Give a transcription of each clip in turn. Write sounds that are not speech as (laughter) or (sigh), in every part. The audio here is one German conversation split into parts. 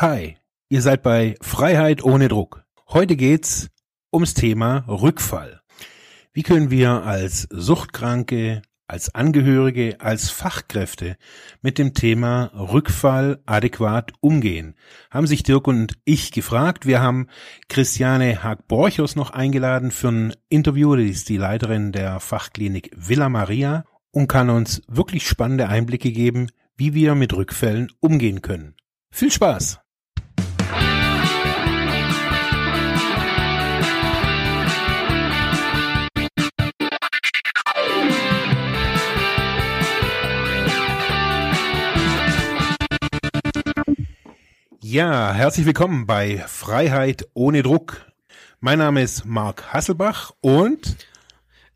Hi, ihr seid bei Freiheit ohne Druck. Heute geht's ums Thema Rückfall. Wie können wir als Suchtkranke, als Angehörige, als Fachkräfte mit dem Thema Rückfall adäquat umgehen? Haben sich Dirk und ich gefragt. Wir haben Christiane Haag-Borchers noch eingeladen für ein Interview. Die ist die Leiterin der Fachklinik Villa Maria und kann uns wirklich spannende Einblicke geben, wie wir mit Rückfällen umgehen können. Viel Spaß! Ja, herzlich willkommen bei Freiheit ohne Druck. Mein Name ist Marc Hasselbach und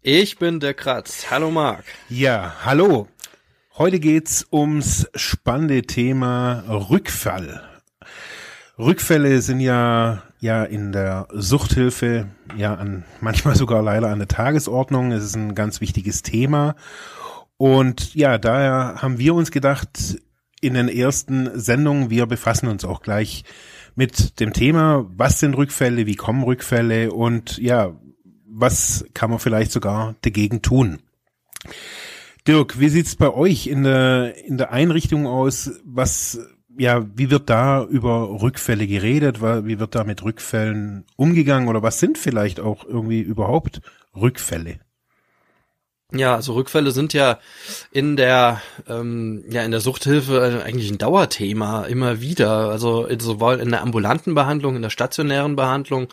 ich bin der Kratz. Hallo Marc. Ja, hallo. Heute geht's ums spannende Thema Rückfall. Rückfälle sind ja ja in der Suchthilfe ja an (laughs) manchmal sogar leider an der Tagesordnung. Es ist ein ganz wichtiges Thema und ja, daher haben wir uns gedacht, in den ersten Sendungen. Wir befassen uns auch gleich mit dem Thema, was sind Rückfälle, wie kommen Rückfälle und ja, was kann man vielleicht sogar dagegen tun. Dirk, wie sieht's bei euch in der, in der Einrichtung aus? Was, ja, wie wird da über Rückfälle geredet? Wie wird da mit Rückfällen umgegangen? Oder was sind vielleicht auch irgendwie überhaupt Rückfälle? Ja, also Rückfälle sind ja in der ähm, ja in der Suchthilfe eigentlich ein Dauerthema immer wieder. Also sowohl in der ambulanten Behandlung, in der stationären Behandlung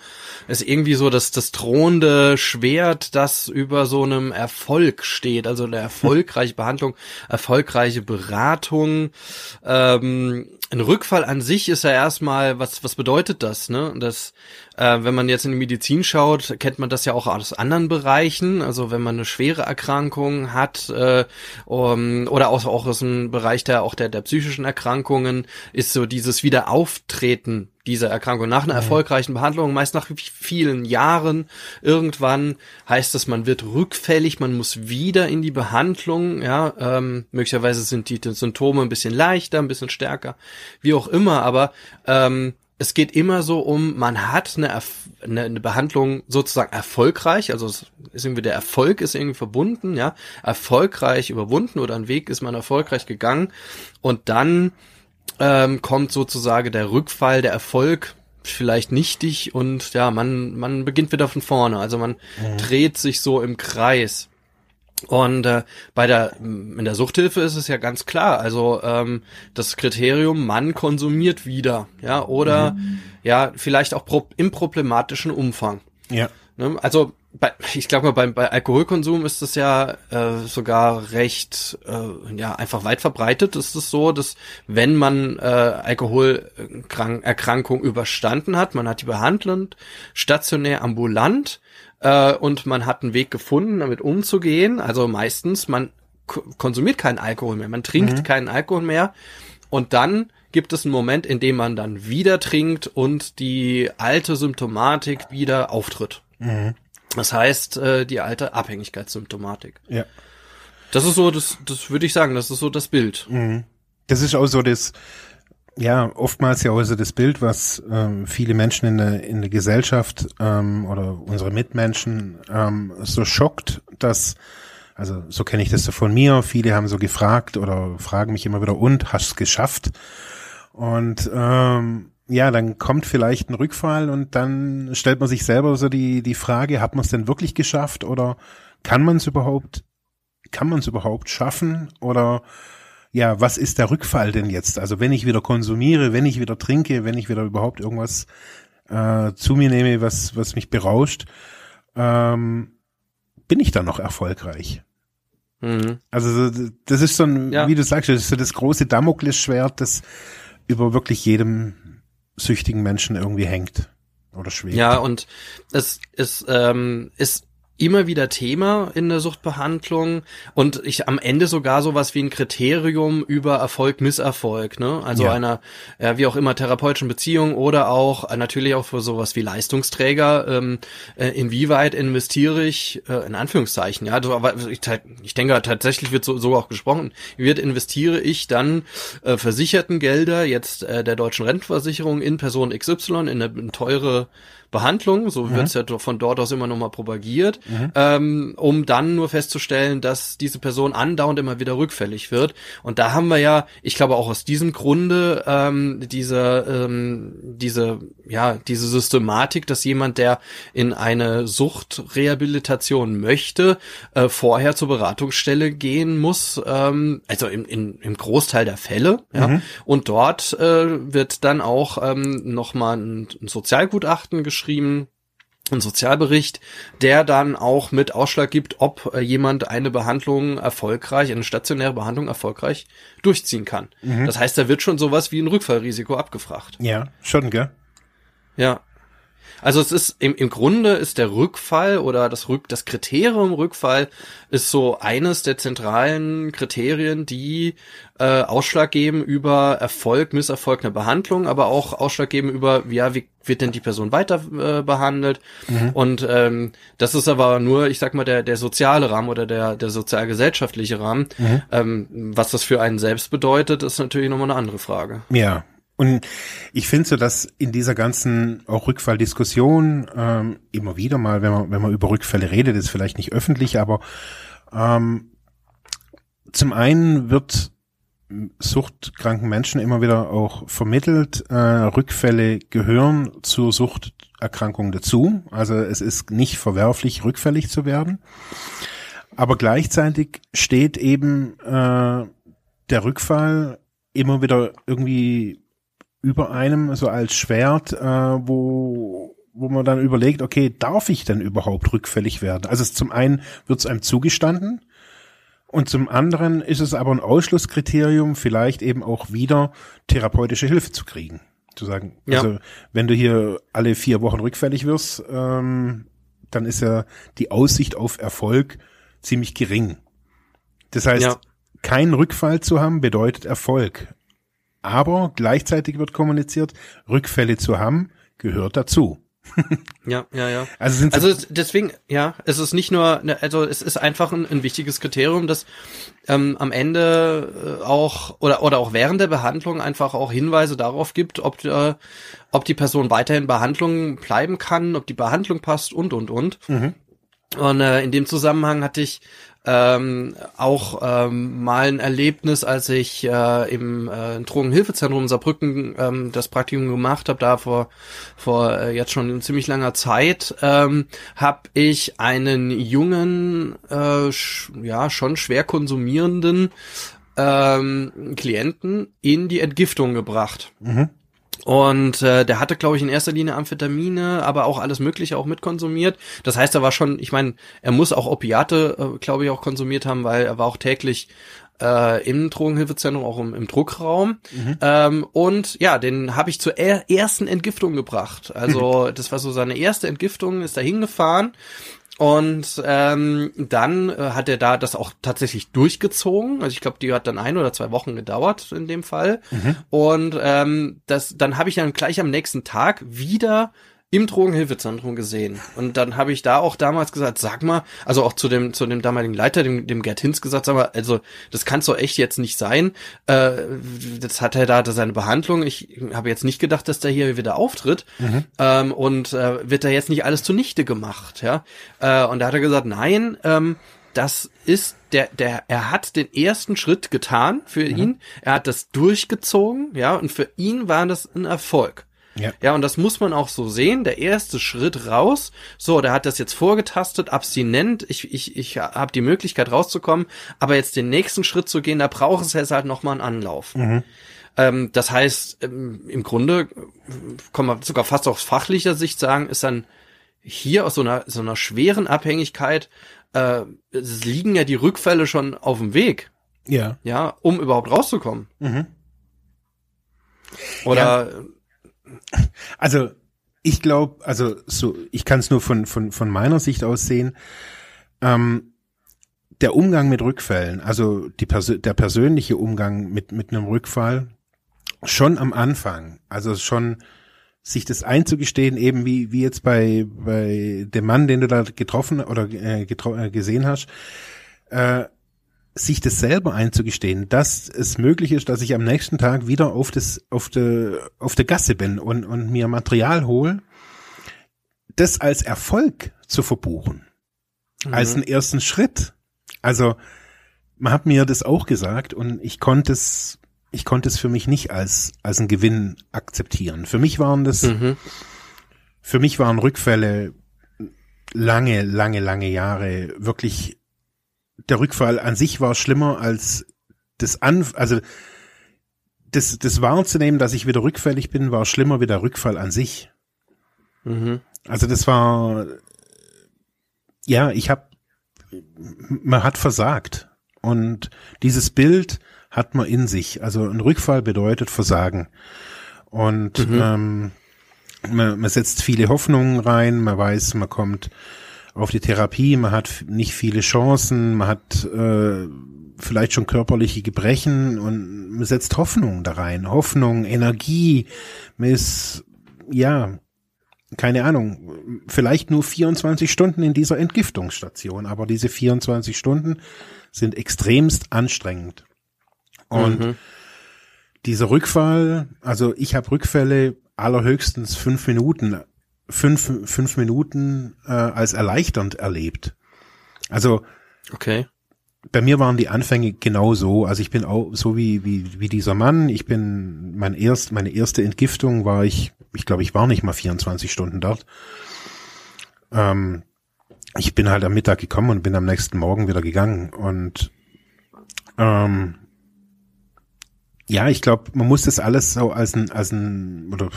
ist irgendwie so, dass das drohende Schwert, das über so einem Erfolg steht, also eine (laughs) erfolgreiche Behandlung, erfolgreiche Beratung. Ähm, ein Rückfall an sich ist ja erstmal, was, was bedeutet das, ne? Das, äh, wenn man jetzt in die Medizin schaut, kennt man das ja auch aus anderen Bereichen. Also wenn man eine schwere Erkrankung hat, äh, um, oder auch, auch aus dem Bereich der, auch der, der psychischen Erkrankungen, ist so dieses Wiederauftreten dieser Erkrankung nach einer erfolgreichen Behandlung, meist nach vielen Jahren, irgendwann heißt es, man wird rückfällig, man muss wieder in die Behandlung, ja, ähm, möglicherweise sind die Symptome ein bisschen leichter, ein bisschen stärker, wie auch immer, aber ähm, es geht immer so um, man hat eine, eine, eine Behandlung sozusagen erfolgreich, also ist irgendwie der Erfolg ist irgendwie verbunden, ja, erfolgreich überwunden oder ein Weg ist man erfolgreich gegangen und dann ähm, kommt sozusagen der Rückfall, der Erfolg vielleicht nichtig und ja, man, man beginnt wieder von vorne. Also man mhm. dreht sich so im Kreis. Und äh, bei der in der Suchthilfe ist es ja ganz klar, also ähm, das Kriterium, man konsumiert wieder, ja, oder mhm. ja, vielleicht auch pro, im problematischen Umfang. Ja. Ne? Also bei, ich glaube mal, bei, bei Alkoholkonsum ist es ja äh, sogar recht, äh, ja, einfach weit verbreitet ist es so, dass wenn man äh, Alkoholerkrankung überstanden hat, man hat die behandelt, stationär, ambulant, äh, und man hat einen Weg gefunden, damit umzugehen. Also meistens, man konsumiert keinen Alkohol mehr, man trinkt mhm. keinen Alkohol mehr und dann gibt es einen Moment, in dem man dann wieder trinkt und die alte Symptomatik wieder auftritt. Mhm. Das heißt, äh, die alte Abhängigkeitssymptomatik. Ja. Das ist so, das, das würde ich sagen, das ist so das Bild. Mhm. Das ist auch so das, ja, oftmals ja auch so das Bild, was ähm, viele Menschen in der, in der Gesellschaft ähm, oder unsere Mitmenschen ähm, so schockt, dass, also so kenne ich das so von mir, viele haben so gefragt oder fragen mich immer wieder, und, hast es geschafft? Und ähm, ja, dann kommt vielleicht ein Rückfall und dann stellt man sich selber so die, die Frage, hat man es denn wirklich geschafft oder kann man es überhaupt, kann man es überhaupt schaffen oder ja, was ist der Rückfall denn jetzt? Also wenn ich wieder konsumiere, wenn ich wieder trinke, wenn ich wieder überhaupt irgendwas äh, zu mir nehme, was, was mich berauscht, ähm, bin ich dann noch erfolgreich? Mhm. Also das ist so ein, ja. wie du sagst, das ist so das große Damoklesschwert, das über wirklich jedem süchtigen Menschen irgendwie hängt oder schwebt. Ja, und es, es ähm, ist immer wieder Thema in der Suchtbehandlung und ich am Ende sogar sowas wie ein Kriterium über Erfolg, Misserfolg, ne? Also Ja. einer, ja, wie auch immer, therapeutischen Beziehung oder auch natürlich auch für sowas wie Leistungsträger, ähm, äh, inwieweit investiere ich, äh, in Anführungszeichen, ja, also, aber ich, ich denke tatsächlich wird so, so auch gesprochen, wird investiere ich dann äh, versicherten Gelder jetzt äh, der deutschen Rentenversicherung in Person XY in eine, in teure Behandlung, so wird's ja doch von dort aus immer nochmal propagiert, ähm, um dann nur festzustellen, dass diese Person andauernd immer wieder rückfällig wird. Und da haben wir ja, ich glaube auch aus diesem Grunde ähm, diese ähm, diese ja diese Systematik, dass jemand, der in eine Suchtrehabilitation möchte, äh, vorher zur Beratungsstelle gehen muss, ähm, also im, in, im Großteil der Fälle, ja. Und dort äh, wird dann auch ähm, nochmal ein Sozialgutachten geschrieben, ein Sozialbericht, der dann auch mit Ausschlag gibt, ob äh, jemand eine Behandlung erfolgreich, eine stationäre Behandlung erfolgreich durchziehen kann. Das heißt, da wird schon sowas wie ein Rückfallrisiko abgefragt. Ja, schon, gell? Ja. Also es ist im, im Grunde ist der Rückfall oder das Rück das Kriterium Rückfall ist so eines der zentralen Kriterien, die äh, Ausschlag geben über Erfolg, Misserfolg einer Behandlung, aber auch Ausschlag geben über ja wie wird denn die Person weiter äh, behandelt? Und ähm, das ist aber nur ich sag mal der der soziale Rahmen oder der der sozialgesellschaftliche Rahmen. Ähm, was das für einen selbst bedeutet ist natürlich nochmal eine andere Frage. Ja. Und ich finde so, dass in dieser ganzen auch Rückfalldiskussion ähm, immer wieder mal, wenn man wenn man über Rückfälle redet, ist vielleicht nicht öffentlich, aber ähm, zum einen wird suchtkranken Menschen immer wieder auch vermittelt, äh, Rückfälle gehören zur Suchterkrankung dazu. Also es ist nicht verwerflich, rückfällig zu werden. Aber gleichzeitig steht eben äh, der Rückfall immer wieder irgendwie über einem so als Schwert, äh, wo wo man dann überlegt, okay, darf ich denn überhaupt rückfällig werden? Also es, zum einen wird es einem zugestanden und zum anderen ist es aber ein Ausschlusskriterium, vielleicht eben auch wieder therapeutische Hilfe zu kriegen. Zu sagen, Ja. also wenn du hier alle vier Wochen rückfällig wirst, ähm, dann ist ja die Aussicht auf Erfolg ziemlich gering. Das heißt, Ja. keinen Rückfall zu haben bedeutet Erfolg. Aber gleichzeitig wird kommuniziert, Rückfälle zu haben gehört dazu. ja ja ja Also sind so- Also es- deswegen, ja, es ist nicht nur, ne, also es ist einfach ein, ein wichtiges Kriterium, das ähm, am Ende äh, auch oder oder auch während der Behandlung einfach auch Hinweise darauf gibt, ob äh, ob die Person weiterhin in Behandlung bleiben kann, ob die Behandlung passt und und und. Und äh, in dem Zusammenhang hatte ich ähm, auch ähm, mal ein Erlebnis, als ich äh, im äh, Drogenhilfezentrum in Saarbrücken ähm, das Praktikum gemacht habe, da vor vor äh, jetzt schon ziemlich langer Zeit, ähm, habe ich einen jungen, äh, sch ja schon schwer konsumierenden ähm, Klienten in die Entgiftung gebracht. Und äh, der hatte, glaube ich, in erster Linie Amphetamine, aber auch alles Mögliche auch mitkonsumiert. Das heißt, er war schon, ich meine, er muss auch Opiate, äh, glaube ich, auch konsumiert haben, weil er war auch täglich äh, im Drogenhilfezentrum, auch im, im Druckraum. Ähm, und ja, den habe ich zur er ersten Entgiftung gebracht. Also (laughs) das war so seine erste Entgiftung, ist da hingefahren. Und ähm, dann äh, hat er da das auch tatsächlich durchgezogen. Also ich glaube, die hat dann ein oder zwei Wochen gedauert in dem Fall. Und ähm, das, dann habe ich dann gleich am nächsten Tag wieder im Drogenhilfezentrum gesehen. Und dann habe ich da auch damals gesagt, sag mal, also auch zu dem, zu dem damaligen Leiter, dem, dem Gerd Hinz gesagt, sag mal, also das kann doch echt jetzt nicht sein. Äh, das hat er da hatte seine Behandlung. Ich habe jetzt nicht gedacht, dass der hier wieder auftritt. Ähm, und äh, wird da jetzt nicht alles zunichte gemacht, ja. Äh, und da hat er gesagt, nein, ähm, das ist der, der, er hat den ersten Schritt getan für ihn. Er hat das durchgezogen, ja, und für ihn war das ein Erfolg. Ja. Ja, und das muss man auch so sehen. Der erste Schritt raus, so, der hat das jetzt vorgetastet, abstinent. Ich, ich, ich habe die Möglichkeit rauszukommen, aber jetzt den nächsten Schritt zu gehen, da braucht es jetzt halt nochmal einen Anlauf. Ähm, das heißt, ähm, im Grunde äh, kann man sogar fast aus fachlicher Sicht sagen, ist dann hier aus so einer, so einer schweren Abhängigkeit, äh, es liegen ja die Rückfälle schon auf dem Weg, ja. ja, um überhaupt rauszukommen. Oder Also ich glaube, also so, ich kann es nur von, von, von meiner Sicht aus sehen. Ähm, der Umgang mit Rückfällen, also die Persö der persönliche Umgang mit, mit einem Rückfall, schon am Anfang, also schon sich das einzugestehen, eben wie, wie jetzt bei, bei dem Mann, den du da getroffen oder äh, getro äh, gesehen hast, äh, sich das selber einzugestehen, dass es möglich ist, dass ich am nächsten Tag wieder auf das auf der auf der Gasse bin und und mir Material hole, das als Erfolg zu verbuchen, mhm. als einen ersten Schritt. Also man hat mir das auch gesagt und ich konnte es ich konnte es für mich nicht als als einen Gewinn akzeptieren. Für mich waren das mhm. für mich waren Rückfälle lange lange lange Jahre wirklich der Rückfall an sich war schlimmer als das an, also das, das wahrzunehmen, dass ich wieder rückfällig bin, war schlimmer wie der Rückfall an sich. Mhm. Also das war, ja, ich habe, man hat versagt und dieses Bild hat man in sich. Also ein Rückfall bedeutet Versagen und mhm. ähm, man, man setzt viele Hoffnungen rein, man weiß, man kommt auf die Therapie, man hat nicht viele Chancen, man hat äh, vielleicht schon körperliche Gebrechen und man setzt Hoffnung da rein. Hoffnung, Energie, man ist, ja, keine Ahnung, vielleicht nur 24 Stunden in dieser Entgiftungsstation, aber diese 24 Stunden sind extremst anstrengend. Und mhm. dieser Rückfall, also ich habe Rückfälle allerhöchstens fünf Minuten fünf, fünf Minuten äh, als erleichternd erlebt. Also okay. bei mir waren die Anfänge genau so. Also ich bin auch so wie, wie, wie dieser Mann. Ich bin mein erst, meine erste Entgiftung war ich, ich glaube, ich war nicht mal 24 Stunden dort. Ähm, ich bin halt am Mittag gekommen und bin am nächsten Morgen wieder gegangen. Und ähm, ja, ich glaube, man muss das alles so als ein, als ein, oder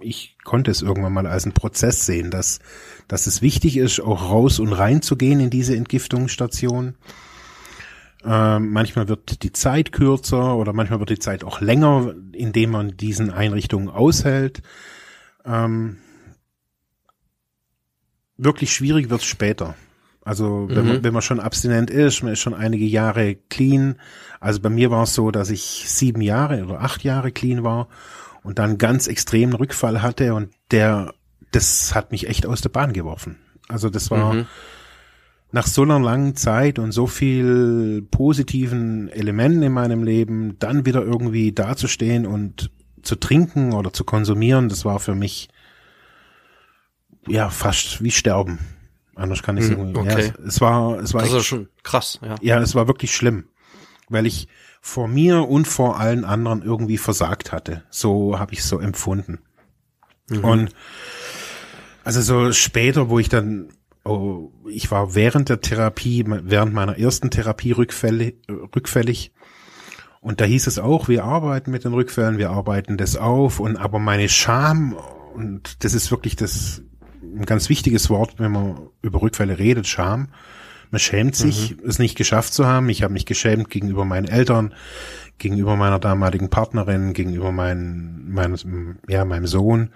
ich konnte es irgendwann mal als einen Prozess sehen, dass, dass es wichtig ist, auch raus und rein zu gehen in diese Entgiftungsstation. Ähm, manchmal wird die Zeit kürzer oder manchmal wird die Zeit auch länger, indem man diesen Einrichtungen aushält. Ähm, wirklich schwierig wird es später. Also wenn, mhm. man, wenn man schon abstinent ist, man ist schon einige Jahre clean. Also bei mir war es so, dass ich sieben Jahre oder acht Jahre clean war und dann ganz extremen Rückfall hatte und der, das hat mich echt aus der Bahn geworfen. Also das war mhm. nach so einer langen Zeit und so viel positiven Elementen in meinem Leben, dann wieder irgendwie dazustehen und zu trinken oder zu konsumieren, das war für mich ja fast wie sterben. Anders kann ich sagen. Mhm, okay. Ja, es, es war, es war. Das ist schon krass, ja. Ja, es war wirklich schlimm, weil ich vor mir und vor allen anderen irgendwie versagt hatte. So habe ich es so empfunden. Mhm. Und also so später, wo ich dann, oh, ich war während der Therapie, während meiner ersten Therapie rückfällig, rückfällig. Und da hieß es auch, wir arbeiten mit den Rückfällen, wir arbeiten das auf. Und aber meine Scham, und das ist wirklich das ein ganz wichtiges Wort, wenn man über Rückfälle redet, Scham man schämt sich, mhm. es nicht geschafft zu haben. Ich habe mich geschämt gegenüber meinen Eltern, gegenüber meiner damaligen Partnerin, gegenüber meinem, meinem, ja, meinem Sohn.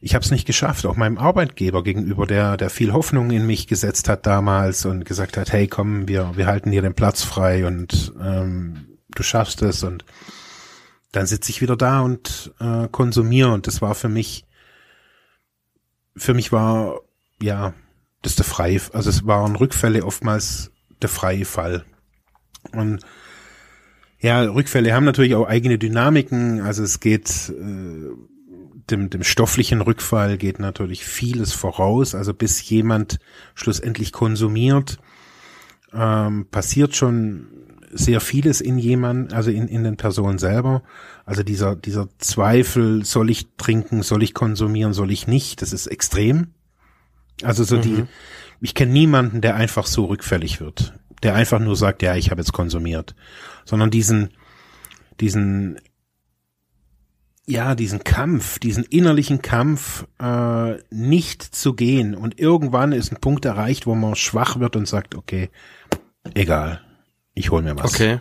Ich habe es nicht geschafft, auch meinem Arbeitgeber gegenüber, der, der viel Hoffnung in mich gesetzt hat damals und gesagt hat, hey, komm, wir, wir halten dir den Platz frei und ähm, du schaffst es und dann sitze ich wieder da und äh, konsumiere und das war für mich, für mich war ja das der freie, also es waren Rückfälle oftmals der freie Fall. Und ja, Rückfälle haben natürlich auch eigene Dynamiken. Also es geht äh, dem, dem stofflichen Rückfall geht natürlich vieles voraus. Also bis jemand schlussendlich konsumiert, ähm, passiert schon sehr vieles in jemand, also in, in den Personen selber. Also dieser, dieser Zweifel, soll ich trinken, soll ich konsumieren, soll ich nicht, das ist extrem. Also so mhm. die, ich kenne niemanden, der einfach so rückfällig wird, der einfach nur sagt, ja, ich habe jetzt konsumiert, sondern diesen, diesen, ja, diesen Kampf, diesen innerlichen Kampf, äh, nicht zu gehen. Und irgendwann ist ein Punkt erreicht, wo man schwach wird und sagt, okay, egal, ich hol mir was. Okay.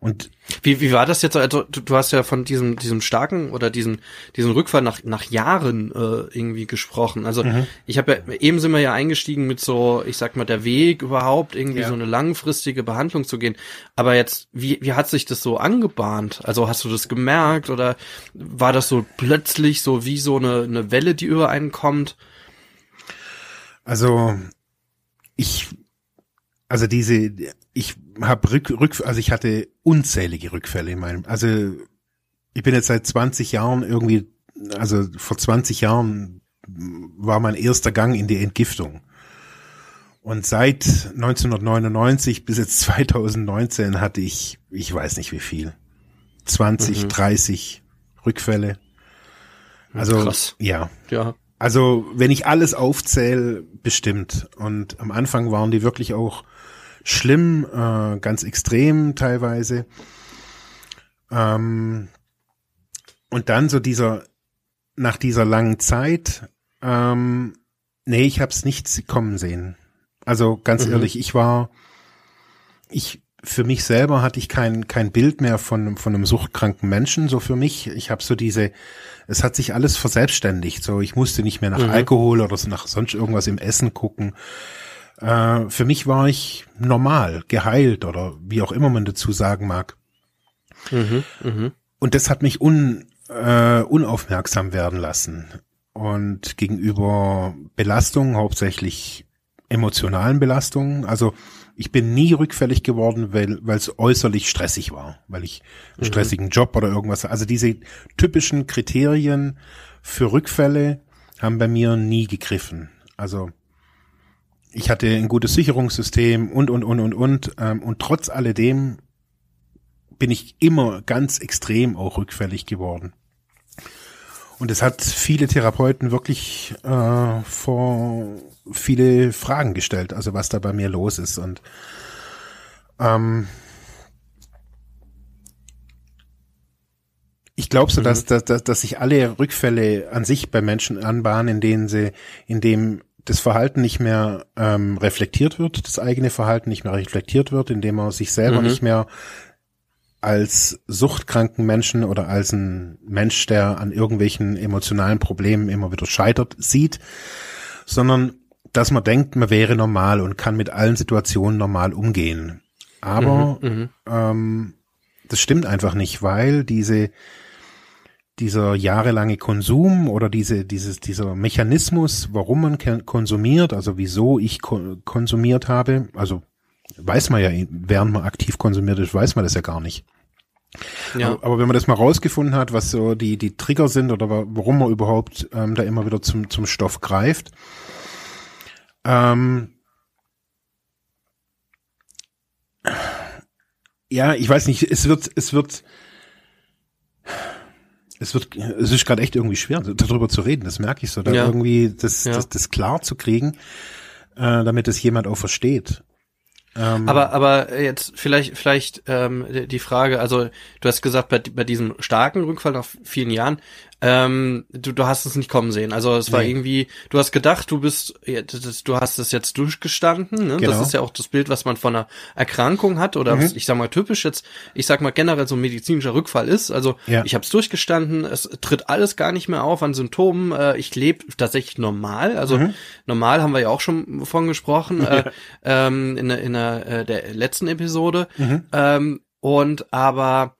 Und wie, wie war das jetzt? Also du, du hast ja von diesem diesem starken oder diesem diesem Rückfall nach nach Jahren äh, irgendwie gesprochen. Also mhm. ich habe ja eben sind wir ja eingestiegen mit so, ich sag mal der Weg überhaupt irgendwie ja. so eine langfristige Behandlung zu gehen. Aber jetzt wie wie hat sich das so angebahnt? Also hast du das gemerkt oder war das so plötzlich so wie so eine eine Welle, die über einen kommt? Also ich also diese ich habe Rück, Rück, also ich hatte unzählige Rückfälle in meinem, also ich bin jetzt seit 20 Jahren irgendwie, also vor 20 Jahren war mein erster Gang in die Entgiftung. Und seit 1999 bis jetzt (laughs) 2019 hatte ich, ich weiß nicht wie viel, 20, mhm. 30 Rückfälle. Also, Krass. ja. Ja. Also, wenn ich alles aufzähle, bestimmt. Und am Anfang waren die wirklich auch schlimm, äh, ganz extrem teilweise. Ähm, und dann so dieser, nach dieser langen Zeit, ähm, nee, ich hab's nicht kommen sehen. Also ganz mhm. ehrlich, ich war, ich, für mich selber hatte ich kein, kein Bild mehr von, von einem suchtkranken Menschen, so für mich. Ich habe so diese, es hat sich alles verselbstständigt. So, ich musste nicht mehr nach mhm. Alkohol oder so nach sonst irgendwas im Essen gucken. Äh, für mich war ich normal, geheilt oder wie auch immer man dazu sagen mag. Mhm, mh. Und das hat mich un, äh, unaufmerksam werden lassen. Und gegenüber Belastungen, hauptsächlich emotionalen Belastungen, also ich bin nie rückfällig geworden, weil weil es äußerlich stressig war, weil ich einen mhm. stressigen Job oder irgendwas. Also diese typischen Kriterien für Rückfälle haben bei mir nie gegriffen. Also ich hatte ein gutes Sicherungssystem und, und, und, und, und. Ähm, und trotz alledem bin ich immer ganz extrem auch rückfällig geworden. Und es hat viele Therapeuten wirklich äh, vor viele Fragen gestellt, also was da bei mir los ist. Und ähm, ich glaube so, mhm. dass, dass, dass sich alle Rückfälle an sich bei Menschen anbahnen, in denen sie, in dem das Verhalten nicht mehr ähm, reflektiert wird, das eigene Verhalten nicht mehr reflektiert wird, indem man sich selber mhm. nicht mehr als suchtkranken Menschen oder als ein Mensch, der an irgendwelchen emotionalen Problemen immer wieder scheitert, sieht, sondern dass man denkt, man wäre normal und kann mit allen Situationen normal umgehen. Aber mhm, mhm. ähm, das stimmt einfach nicht, weil diese dieser jahrelange Konsum oder diese, dieses, dieser Mechanismus, warum man konsumiert, also wieso ich konsumiert habe, also weiß man ja, während man aktiv konsumiert ist, weiß man das ja gar nicht. Ja. Aber, aber wenn man das mal rausgefunden hat, was so die, die Trigger sind oder warum man überhaupt ähm, da immer wieder zum, zum Stoff greift, ähm, ja, ich weiß nicht, es wird, es wird, es wird, es ist gerade echt irgendwie schwer, darüber zu reden. Das merke ich so, da ja. irgendwie das, ja. das, das klar zu kriegen, äh, damit es jemand auch versteht. Ähm, aber, aber jetzt vielleicht, vielleicht ähm, die Frage, also du hast gesagt, bei, bei diesem starken Rückfall nach vielen Jahren, ähm, du, du hast es nicht kommen sehen. Also es war nee. irgendwie, du hast gedacht, du bist, du hast es jetzt durchgestanden. Ne? Genau. Das ist ja auch das Bild, was man von einer Erkrankung hat oder mhm. ich sag mal typisch jetzt, ich sag mal generell so ein medizinischer Rückfall ist. Also ja. ich habe es durchgestanden, es tritt alles gar nicht mehr auf an Symptomen. Äh, ich lebe tatsächlich normal. Also mhm. normal haben wir ja auch schon von gesprochen (laughs) äh, ähm, in, in der, äh, der letzten Episode. Mhm. Ähm, und aber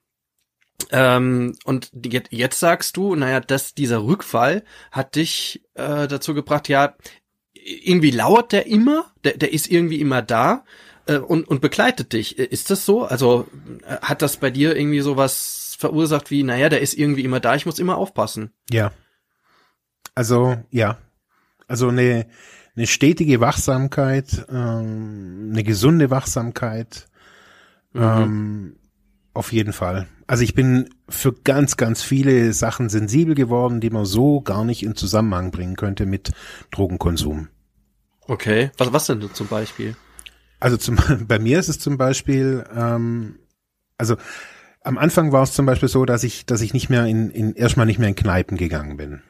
ähm, und jetzt, jetzt sagst du, naja, dass dieser Rückfall hat dich äh, dazu gebracht, ja, irgendwie lauert der immer, der, der ist irgendwie immer da äh, und, und begleitet dich. Ist das so? Also äh, hat das bei dir irgendwie sowas verursacht wie, naja, der ist irgendwie immer da, ich muss immer aufpassen? Ja. Also, ja. Also eine, eine stetige Wachsamkeit, ähm, eine gesunde Wachsamkeit, mhm. ähm, auf jeden Fall. Also ich bin für ganz, ganz viele Sachen sensibel geworden, die man so gar nicht in Zusammenhang bringen könnte mit Drogenkonsum. Okay, was, was denn zum Beispiel? Also zum, (laughs) bei mir ist es zum Beispiel, ähm, also am Anfang war es zum Beispiel so, dass ich, dass ich nicht mehr in, in erstmal nicht mehr in Kneipen gegangen bin.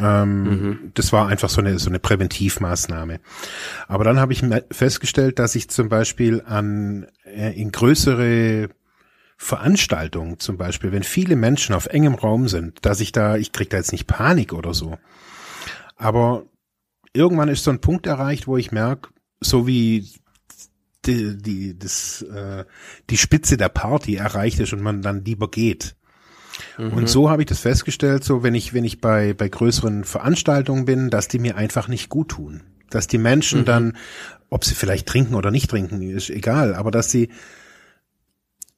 Ähm, mhm. Das war einfach so eine so eine Präventivmaßnahme. Aber dann habe ich festgestellt, dass ich zum Beispiel an äh, in größere Veranstaltungen zum Beispiel, wenn viele Menschen auf engem Raum sind, dass ich da, ich krieg da jetzt nicht Panik oder so. Aber irgendwann ist so ein Punkt erreicht, wo ich merke, so wie die, die, das, äh, die Spitze der Party erreicht ist und man dann lieber geht. Mhm. Und so habe ich das festgestellt, so wenn ich, wenn ich bei, bei größeren Veranstaltungen bin, dass die mir einfach nicht gut tun. Dass die Menschen mhm. dann, ob sie vielleicht trinken oder nicht trinken, ist egal, aber dass sie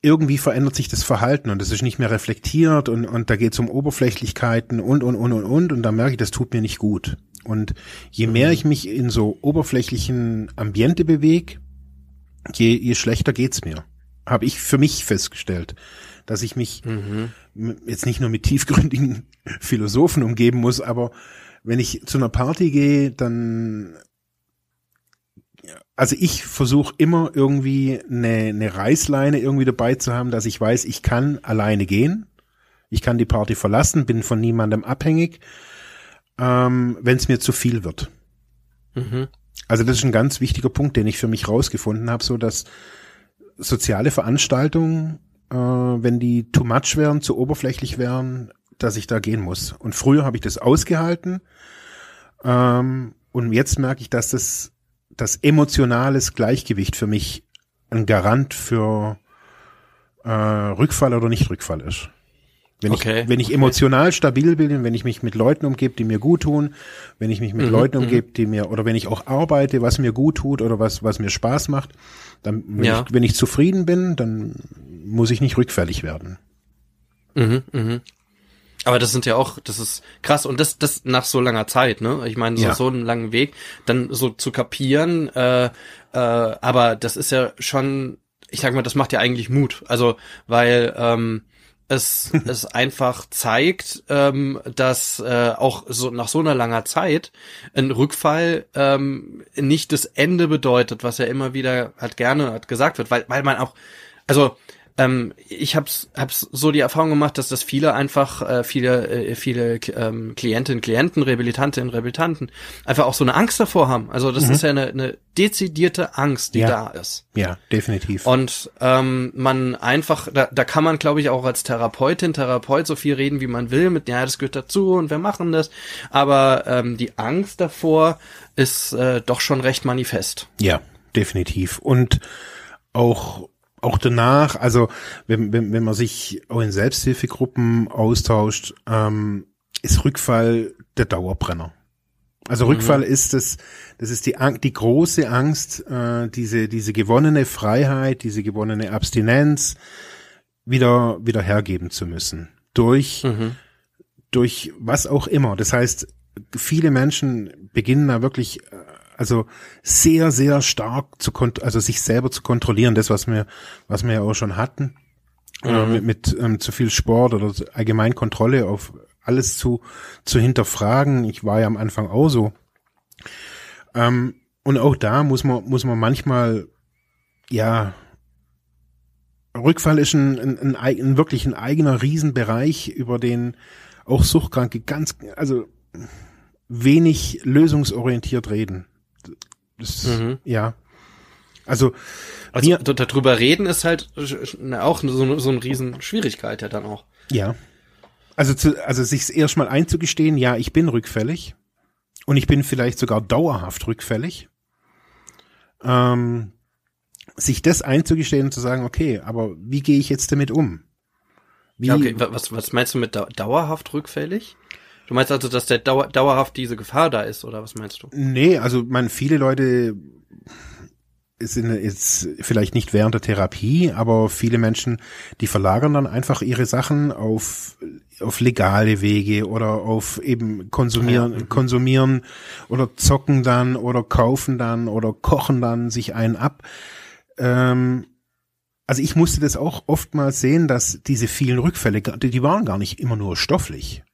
irgendwie verändert sich das Verhalten und es ist nicht mehr reflektiert und, und da geht es um Oberflächlichkeiten und, und, und, und, und und da merke ich, das tut mir nicht gut. Und je mehr mhm. ich mich in so oberflächlichen Ambiente bewege, je, je schlechter geht's mir. Habe ich für mich festgestellt, dass ich mich mhm. jetzt nicht nur mit tiefgründigen (laughs) Philosophen umgeben muss, aber wenn ich zu einer Party gehe, dann also ich versuche immer irgendwie eine, eine Reißleine irgendwie dabei zu haben, dass ich weiß, ich kann alleine gehen. Ich kann die Party verlassen, bin von niemandem abhängig, ähm, wenn es mir zu viel wird. Mhm. Also das ist ein ganz wichtiger Punkt, den ich für mich rausgefunden habe, so dass soziale Veranstaltungen, äh, wenn die too much wären, zu oberflächlich wären, dass ich da gehen muss. Und früher habe ich das ausgehalten ähm, und jetzt merke ich, dass das das emotionales Gleichgewicht für mich ein Garant für äh, Rückfall oder nicht Rückfall ist. Wenn okay, ich, wenn ich okay. emotional stabil bin, wenn ich mich mit Leuten umgebe, die mir gut tun, wenn ich mich mit mhm, Leuten mhm. umgebe, die mir, oder wenn ich auch arbeite, was mir gut tut oder was, was mir Spaß macht, dann, wenn, ja. ich, wenn ich zufrieden bin, dann muss ich nicht rückfällig werden. Mhm, mhm. Aber das sind ja auch, das ist krass und das, das nach so langer Zeit, ne? Ich meine, so, ja. so einen langen Weg, dann so zu kapieren, äh, äh, aber das ist ja schon, ich sag mal, das macht ja eigentlich Mut. Also, weil ähm, es, (laughs) es einfach zeigt, ähm, dass äh, auch so nach so einer langer Zeit ein Rückfall ähm, nicht das Ende bedeutet, was ja immer wieder halt gerne hat gesagt wird, weil, weil man auch, also ähm, ich hab's, hab's so die Erfahrung gemacht, dass das viele einfach, äh, viele, äh, viele ähm, Klientinnen, Klienten, Rehabilitantinnen, Rehabilitanten einfach auch so eine Angst davor haben. Also das mhm. ist ja eine, eine dezidierte Angst, die ja. da ist. Ja, definitiv. Und ähm, man einfach, da, da kann man, glaube ich, auch als Therapeutin, Therapeut so viel reden, wie man will, mit ja, das gehört dazu und wir machen das. Aber ähm, die Angst davor ist äh, doch schon recht manifest. Ja, definitiv. Und auch auch danach, also wenn, wenn, wenn man sich auch in Selbsthilfegruppen austauscht, ähm, ist Rückfall der Dauerbrenner. Also mhm. Rückfall ist das, das ist die, die große Angst, äh, diese, diese gewonnene Freiheit, diese gewonnene Abstinenz wieder, wieder hergeben zu müssen. Durch, mhm. durch was auch immer. Das heißt, viele Menschen beginnen da wirklich äh, also sehr, sehr stark zu also sich selber zu kontrollieren, das, was wir, was wir ja auch schon hatten, äh, mhm. mit, mit ähm, zu viel Sport oder allgemein Kontrolle auf alles zu, zu hinterfragen. Ich war ja am Anfang auch so. Ähm, und auch da muss man, muss man manchmal, ja, Rückfall ist ein, ein, ein, ein wirklich ein eigener Riesenbereich, über den auch Suchtkranke ganz, also wenig lösungsorientiert reden. Das, mhm. Ja. Also, also mir, darüber reden ist halt auch so, so eine riesen Schwierigkeit ja dann auch. Ja. Also, zu, also sich erstmal einzugestehen, ja, ich bin rückfällig und ich bin vielleicht sogar dauerhaft rückfällig. Ähm, sich das einzugestehen und zu sagen, okay, aber wie gehe ich jetzt damit um? Wie, ja, okay, was, was meinst du mit dauerhaft rückfällig? Du meinst also, dass der dauer, dauerhaft diese Gefahr da ist, oder was meinst du? Nee, also man viele Leute sind jetzt vielleicht nicht während der Therapie, aber viele Menschen, die verlagern dann einfach ihre Sachen auf auf legale Wege oder auf eben konsumieren, ja. Mhm. konsumieren oder zocken dann oder kaufen dann oder kochen dann sich einen ab. Ähm, also ich musste das auch oftmals sehen, dass diese vielen Rückfälle, die waren gar nicht immer nur stofflich.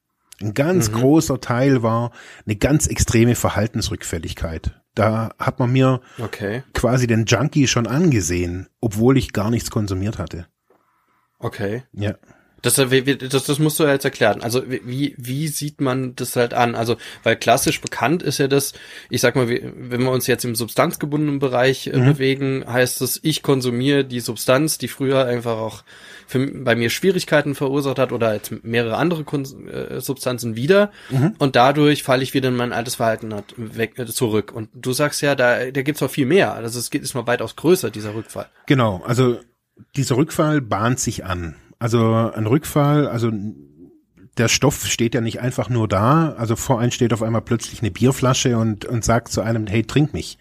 Ein ganz mhm. großer Teil war eine ganz extreme Verhaltensrückfälligkeit. Da hat man mir okay. quasi den Junkie schon angesehen, obwohl ich gar nichts konsumiert hatte. Okay. Ja. Das, das, das musst du ja jetzt erklären. Also wie, wie sieht man das halt an? Also, weil klassisch bekannt ist ja das, ich sag mal, wenn wir uns jetzt im substanzgebundenen Bereich äh, mhm. bewegen, heißt es, ich konsumiere die Substanz, die früher einfach auch für, bei mir Schwierigkeiten verursacht hat oder jetzt mehrere andere Kon äh, Substanzen wieder mhm. und dadurch falle ich wieder in mein altes Verhalten hat, weg, äh, zurück. Und du sagst ja, da, da gibt's noch viel mehr. Also es geht, ist noch weitaus größer, dieser Rückfall. Genau, also dieser Rückfall bahnt sich an. Also ein Rückfall, also der Stoff steht ja nicht einfach nur da. Also vor einem steht auf einmal plötzlich eine Bierflasche und, und sagt zu einem, hey, trink mich.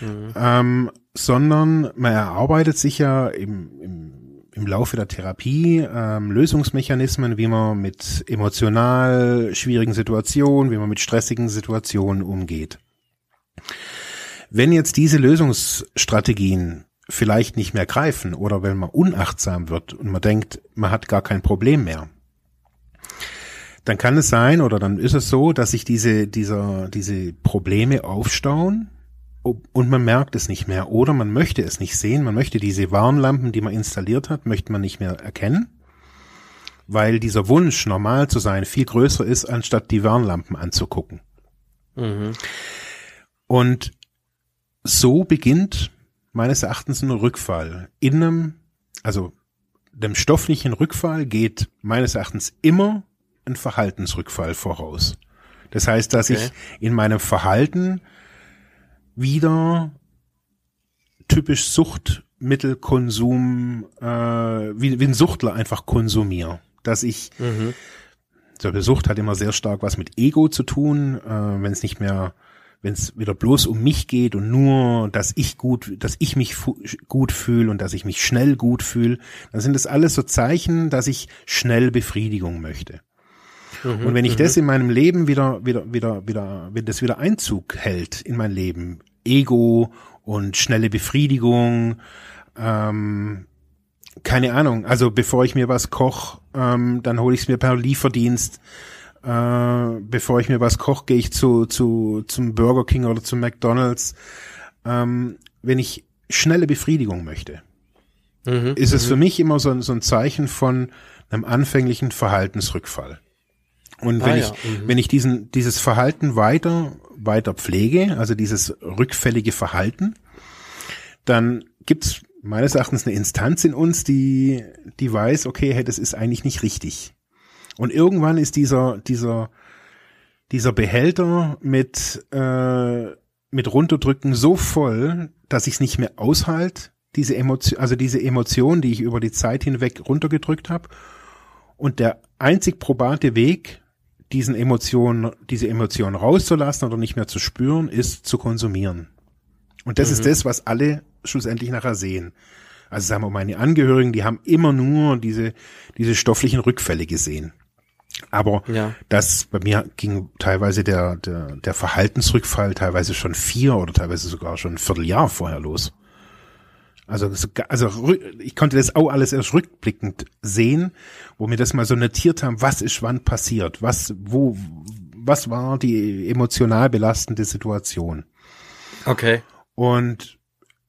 Mhm. Ähm, sondern man erarbeitet sich ja im, im, im Laufe der Therapie ähm, Lösungsmechanismen, wie man mit emotional schwierigen Situationen, wie man mit stressigen Situationen umgeht. Wenn jetzt diese Lösungsstrategien vielleicht nicht mehr greifen oder wenn man unachtsam wird und man denkt, man hat gar kein Problem mehr, dann kann es sein oder dann ist es so, dass sich diese, dieser, diese Probleme aufstauen und man merkt es nicht mehr oder man möchte es nicht sehen, man möchte diese Warnlampen, die man installiert hat, möchte man nicht mehr erkennen, weil dieser Wunsch, normal zu sein, viel größer ist, anstatt die Warnlampen anzugucken. Mhm. Und so beginnt meines Erachtens ein Rückfall. In einem, also dem stofflichen Rückfall geht meines Erachtens immer ein Verhaltensrückfall voraus. Das heißt, dass okay. ich in meinem Verhalten wieder typisch Suchtmittelkonsum, äh, wie, wie ein Suchtler einfach konsumiere. Dass ich, mhm. so Sucht hat immer sehr stark was mit Ego zu tun, äh, wenn es nicht mehr wenn es wieder bloß um mich geht und nur, dass ich gut, dass ich mich gut fühle und dass ich mich schnell gut fühle, dann sind das alles so Zeichen, dass ich schnell Befriedigung möchte. Mhm, und wenn ich mhm. das in meinem Leben wieder, wieder, wieder, wieder, wenn das wieder Einzug hält in mein Leben, Ego und schnelle Befriedigung, ähm, keine Ahnung, also bevor ich mir was koche, ähm, dann hole ich es mir per Lieferdienst äh, bevor ich mir was koche, gehe ich zu, zu, zum Burger King oder zum McDonalds. Ähm, wenn ich schnelle Befriedigung möchte, mhm, ist es mhm. für mich immer so, so ein Zeichen von einem anfänglichen Verhaltensrückfall. Und ah, wenn ja. ich, mhm. wenn ich diesen, dieses Verhalten weiter, weiter pflege, also dieses rückfällige Verhalten, dann gibt's meines Erachtens eine Instanz in uns, die, die weiß, okay, hey, das ist eigentlich nicht richtig. Und irgendwann ist dieser, dieser, dieser Behälter mit, äh, mit Runterdrücken so voll, dass ich es nicht mehr aushalte, diese Emotion, also diese Emotion, die ich über die Zeit hinweg runtergedrückt habe. Und der einzig probate Weg, diesen Emotionen, diese Emotionen rauszulassen oder nicht mehr zu spüren, ist zu konsumieren. Und das mhm. ist das, was alle schlussendlich nachher sehen. Also sagen wir meine Angehörigen, die haben immer nur diese, diese stofflichen Rückfälle gesehen. Aber ja. das bei mir ging teilweise der, der, der Verhaltensrückfall teilweise schon vier oder teilweise sogar schon ein Vierteljahr vorher los. Also, also ich konnte das auch alles erst rückblickend sehen, wo wir das mal so notiert haben, was ist wann passiert, was, wo, was war die emotional belastende Situation. Okay. Und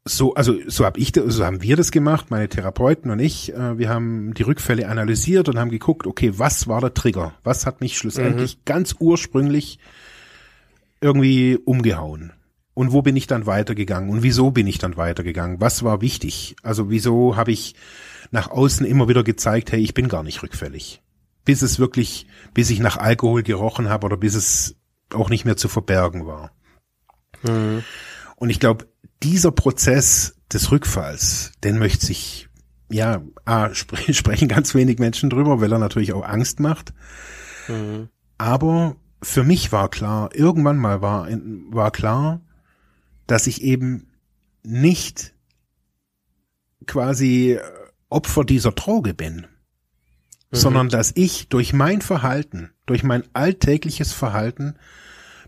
so, also so habe ich, so haben wir das gemacht, meine Therapeuten und ich. Äh, wir haben die Rückfälle analysiert und haben geguckt, okay, was war der Trigger? Was hat mich schlussendlich mhm. ganz ursprünglich irgendwie umgehauen? Und wo bin ich dann weitergegangen? Und wieso bin ich dann weitergegangen? Was war wichtig? Also wieso habe ich nach außen immer wieder gezeigt, hey, ich bin gar nicht rückfällig. Bis es wirklich, bis ich nach Alkohol gerochen habe oder bis es auch nicht mehr zu verbergen war. Mhm. Und ich glaube, dieser Prozess des Rückfalls, den möchte sich, ja, A, sp (laughs) sprechen ganz wenig Menschen drüber, weil er natürlich auch Angst macht. Mhm. Aber für mich war klar, irgendwann mal war, war klar, dass ich eben nicht quasi Opfer dieser Droge bin, mhm. sondern dass ich durch mein Verhalten, durch mein alltägliches Verhalten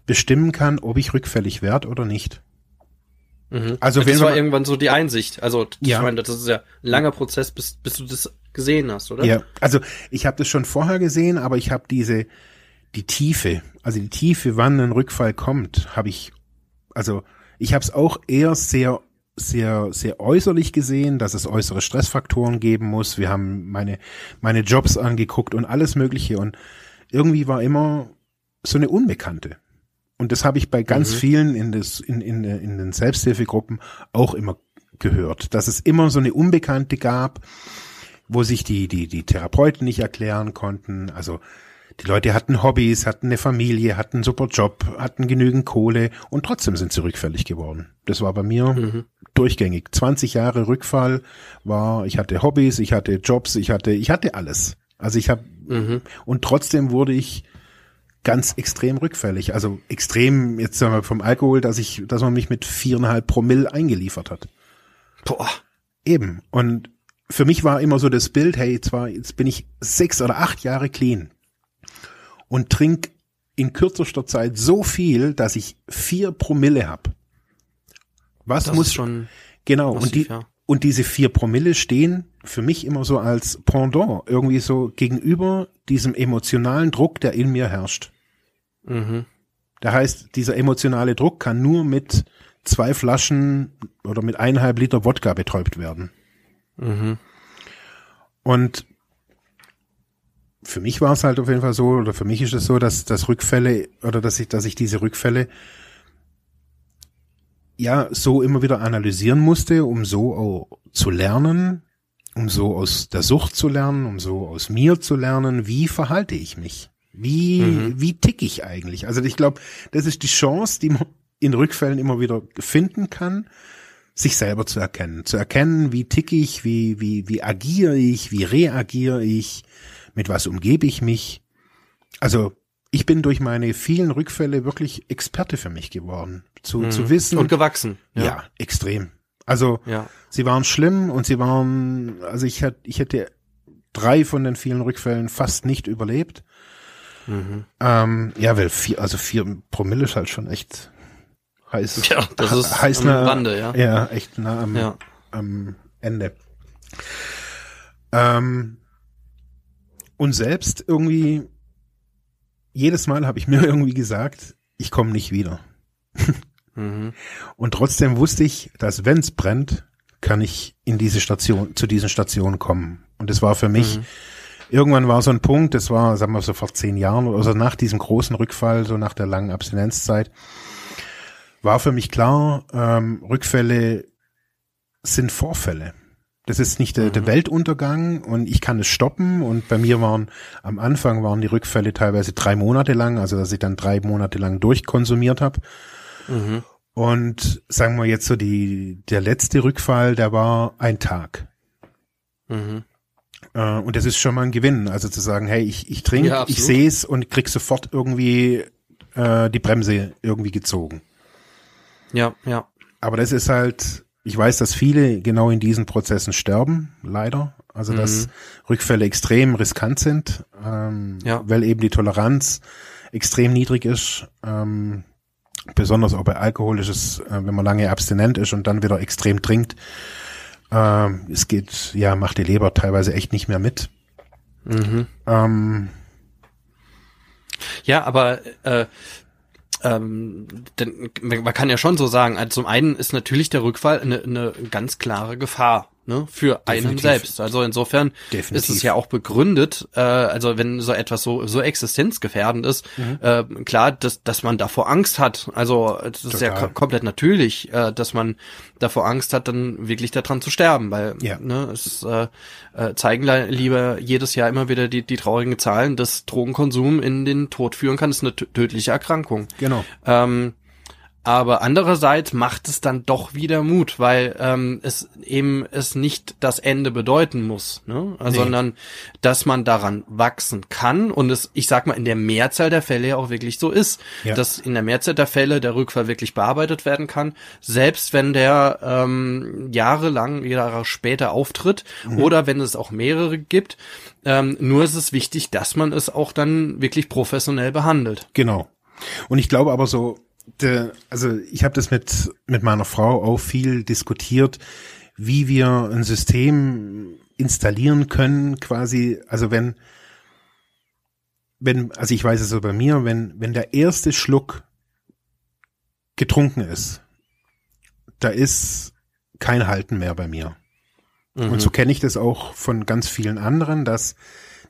bestimmen kann, ob ich rückfällig werde oder nicht. Mhm. Also das war irgendwann so die Einsicht. Also ja. ich meine, das ist ja ein langer Prozess, bis, bis du das gesehen hast, oder? Ja, also ich habe das schon vorher gesehen, aber ich habe diese die Tiefe, also die Tiefe, wann ein Rückfall kommt, habe ich, also ich habe es auch eher sehr sehr, sehr äußerlich gesehen, dass es äußere Stressfaktoren geben muss. Wir haben meine, meine Jobs angeguckt und alles Mögliche. Und irgendwie war immer so eine Unbekannte. Und das habe ich bei ganz mhm. vielen in, das, in, in, in den Selbsthilfegruppen auch immer gehört, dass es immer so eine Unbekannte gab, wo sich die, die, die Therapeuten nicht erklären konnten. Also die Leute hatten Hobbys, hatten eine Familie, hatten einen super Job, hatten genügend Kohle und trotzdem sind sie rückfällig geworden. Das war bei mir mhm. durchgängig. 20 Jahre Rückfall war, ich hatte Hobbys, ich hatte Jobs, ich hatte, ich hatte alles. Also ich habe mhm. und trotzdem wurde ich ganz extrem rückfällig. Also extrem jetzt sagen wir vom Alkohol, dass ich, dass man mich mit viereinhalb Promille eingeliefert hat. Boah. Eben. Und für mich war immer so das Bild, hey, zwar jetzt bin ich sechs oder acht Jahre clean und trink in kürzester Zeit so viel, dass ich vier Promille hab. Was das muss schon genau massiv, und die ja. und diese vier Promille stehen für mich immer so als Pendant irgendwie so gegenüber diesem emotionalen Druck, der in mir herrscht. Mhm. Da heißt, dieser emotionale Druck kann nur mit zwei Flaschen oder mit eineinhalb Liter Wodka betäubt werden. Mhm. Und für mich war es halt auf jeden Fall so, oder für mich ist es so, dass, dass Rückfälle, oder dass ich, dass ich diese Rückfälle ja so immer wieder analysieren musste, um so auch zu lernen, um so aus der Sucht zu lernen, um so aus mir zu lernen, wie verhalte ich mich? Wie, mhm. wie tick ich eigentlich? Also ich glaube, das ist die Chance, die man in Rückfällen immer wieder finden kann, sich selber zu erkennen. Zu erkennen, wie tick ich, wie, wie, wie agiere ich, wie reagiere ich, mit was umgebe ich mich. Also ich bin durch meine vielen Rückfälle wirklich Experte für mich geworden. Zu, mhm. zu wissen. Und gewachsen. Ja, ja extrem. Also ja. sie waren schlimm und sie waren, also ich hätte, ich hätte drei von den vielen Rückfällen fast nicht überlebt. Mhm. Ähm, ja, weil vier, also vier Promille ist halt schon echt heiß. Ja, das ist heiß am nah, Rande, ja. Ja, echt nah am, ja. am Ende. Ähm, und selbst irgendwie, jedes Mal habe ich mir (laughs) irgendwie gesagt, ich komme nicht wieder. mhm. Und trotzdem wusste ich, dass wenn es brennt, kann ich in diese Station, zu diesen Stationen kommen. Und es war für mich, mhm irgendwann war so ein Punkt, das war, sagen wir so vor zehn Jahren oder so nach diesem großen Rückfall, so nach der langen Abstinenzzeit, war für mich klar, ähm, Rückfälle sind Vorfälle. Das ist nicht der, mhm. der Weltuntergang und ich kann es stoppen. Und bei mir waren am Anfang waren die Rückfälle teilweise drei Monate lang, also dass ich dann drei Monate lang durchkonsumiert habe. Mhm. Und sagen wir jetzt so die der letzte Rückfall, der war ein Tag. Mhm. Äh, und das ist schon mal ein Gewinn. Also zu sagen, hey, ich, ich trinke, ja, ich sehe es und krieg sofort irgendwie äh, die Bremse irgendwie gezogen. Ja, ja. Aber das ist halt, ich weiß, dass viele genau in diesen Prozessen sterben, leider. Also dass mhm. Rückfälle extrem riskant sind, ähm, ja. weil eben die Toleranz extrem niedrig ist. Ähm, besonders auch bei Alkohol ist es, äh, wenn man lange abstinent ist und dann wieder extrem trinkt, ähm, es geht, ja, macht die Leber teilweise echt nicht mehr mit. Mhm. Ähm, ja, aber äh, ähm, denn man kann ja schon so sagen, also zum einen ist natürlich der Rückfall eine, eine ganz klare Gefahr ne, für Definitiv. einen selbst. Also insofern Definitiv. ist es ja auch begründet, äh, also wenn so etwas so so existenzgefährdend ist, mhm. äh, klar, dass dass man davor Angst hat. Also das Total. ist ja komplett natürlich, äh, dass man davor Angst hat, dann wirklich daran zu sterben, weil ja. ne, es äh, äh, zeigen lieber jedes Jahr immer wieder die die traurigen Zahlen, dass Drogenkonsum in den Tod führen kann. Das ist eine tödliche Erkrankung. Genau. Ähm, aber andererseits macht es dann doch wieder Mut, weil ähm, es eben es nicht das Ende bedeuten muss, ne? nee. sondern dass man daran wachsen kann und es, ich sag mal, in der Mehrzahl der Fälle ja auch wirklich so ist, ja. dass in der Mehrzahl der Fälle der Rückfall wirklich bearbeitet werden kann, selbst wenn der ähm, jahrelang, Jahre später auftritt mhm. oder wenn es auch mehrere gibt. Ähm, nur ist es wichtig, dass man es auch dann wirklich professionell behandelt. Genau. Und ich glaube aber so, de, also ich habe das mit mit meiner Frau auch viel diskutiert, wie wir ein System installieren können, quasi, also wenn wenn, also ich weiß es so bei mir, wenn wenn der erste Schluck getrunken ist, da ist kein Halten mehr bei mir. Mhm. Und so kenne ich das auch von ganz vielen anderen, dass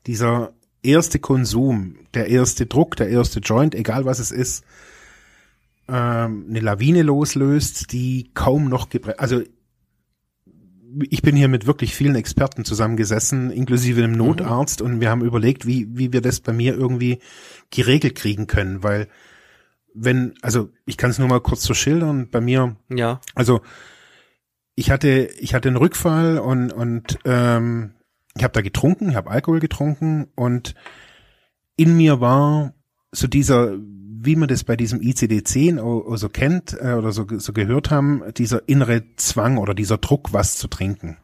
dieser erste Konsum, der erste Druck, der erste Joint, egal was es ist, ähm, eine Lawine loslöst, die kaum noch gebre also ich bin hier mit wirklich vielen Experten zusammengesessen, inklusive einem Notarzt, und wir haben überlegt, wie, wie wir das bei mir irgendwie geregelt kriegen können, weil wenn, also ich kann es nur mal kurz so schildern, bei mir, Ja. also ich hatte, ich hatte einen Rückfall und, und ähm, ich habe da getrunken, ich habe Alkohol getrunken und in mir war so dieser, wie man das bei diesem ICD-10 o- o so kennt äh, oder so, so gehört haben, dieser innere Zwang oder dieser Druck, was zu trinken.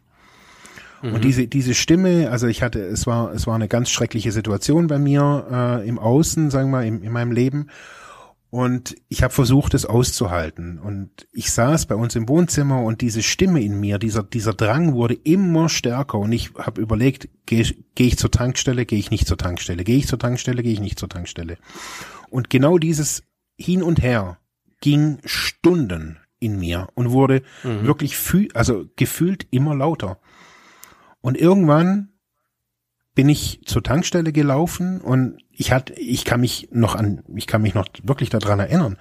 Und diese, diese Stimme, also ich hatte, es war, es war eine ganz schreckliche Situation bei mir äh, im Außen, sagen wir mal, im, in meinem Leben. Und ich habe versucht, es auszuhalten. Und ich saß bei uns im Wohnzimmer und diese Stimme in mir, dieser, dieser Drang wurde immer stärker. Und ich habe überlegt, gehe geh ich zur Tankstelle, gehe ich nicht zur Tankstelle, gehe ich zur Tankstelle, gehe ich nicht zur Tankstelle. Und genau dieses Hin und Her ging Stunden in mir und wurde wirklich fü also gefühlt immer lauter. Und irgendwann bin ich zur Tankstelle gelaufen und ich hatte, ich kann mich noch an, ich kann mich noch wirklich daran erinnern.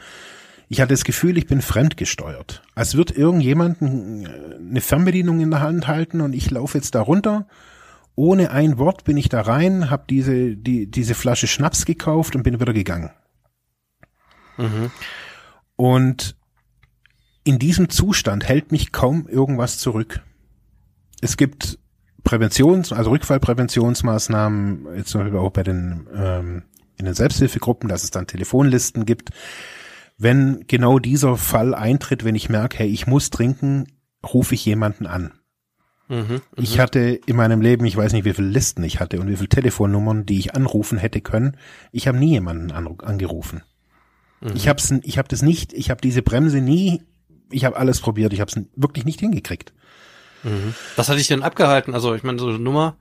Ich hatte das Gefühl, ich bin fremdgesteuert. Als wird irgendjemand ein- eine Fernbedienung in der Hand halten und ich laufe jetzt da runter. Ohne ein Wort bin ich da rein, habe diese, die, diese Flasche Schnaps gekauft und bin wieder gegangen. Mhm. Und in diesem Zustand hält mich kaum irgendwas zurück. Es gibt Präventions-, also Rückfallpräventionsmaßnahmen, jetzt zum Beispiel auch bei den, ähm, in den Selbsthilfegruppen, dass es dann Telefonlisten gibt. Wenn genau dieser Fall eintritt, wenn ich merke, hey, ich muss trinken, rufe ich jemanden an. Mhm. Ich hatte in meinem Leben, ich weiß nicht, wie viele Listen ich hatte und wie viele Telefonnummern, die ich anrufen hätte können. Ich habe nie jemanden an, angerufen. Ich habe ich hab das nicht, ich habe diese Bremse nie, ich habe alles probiert, ich habe es wirklich nicht hingekriegt. Was hat dich denn abgehalten? Also, ich meine, so eine Nummer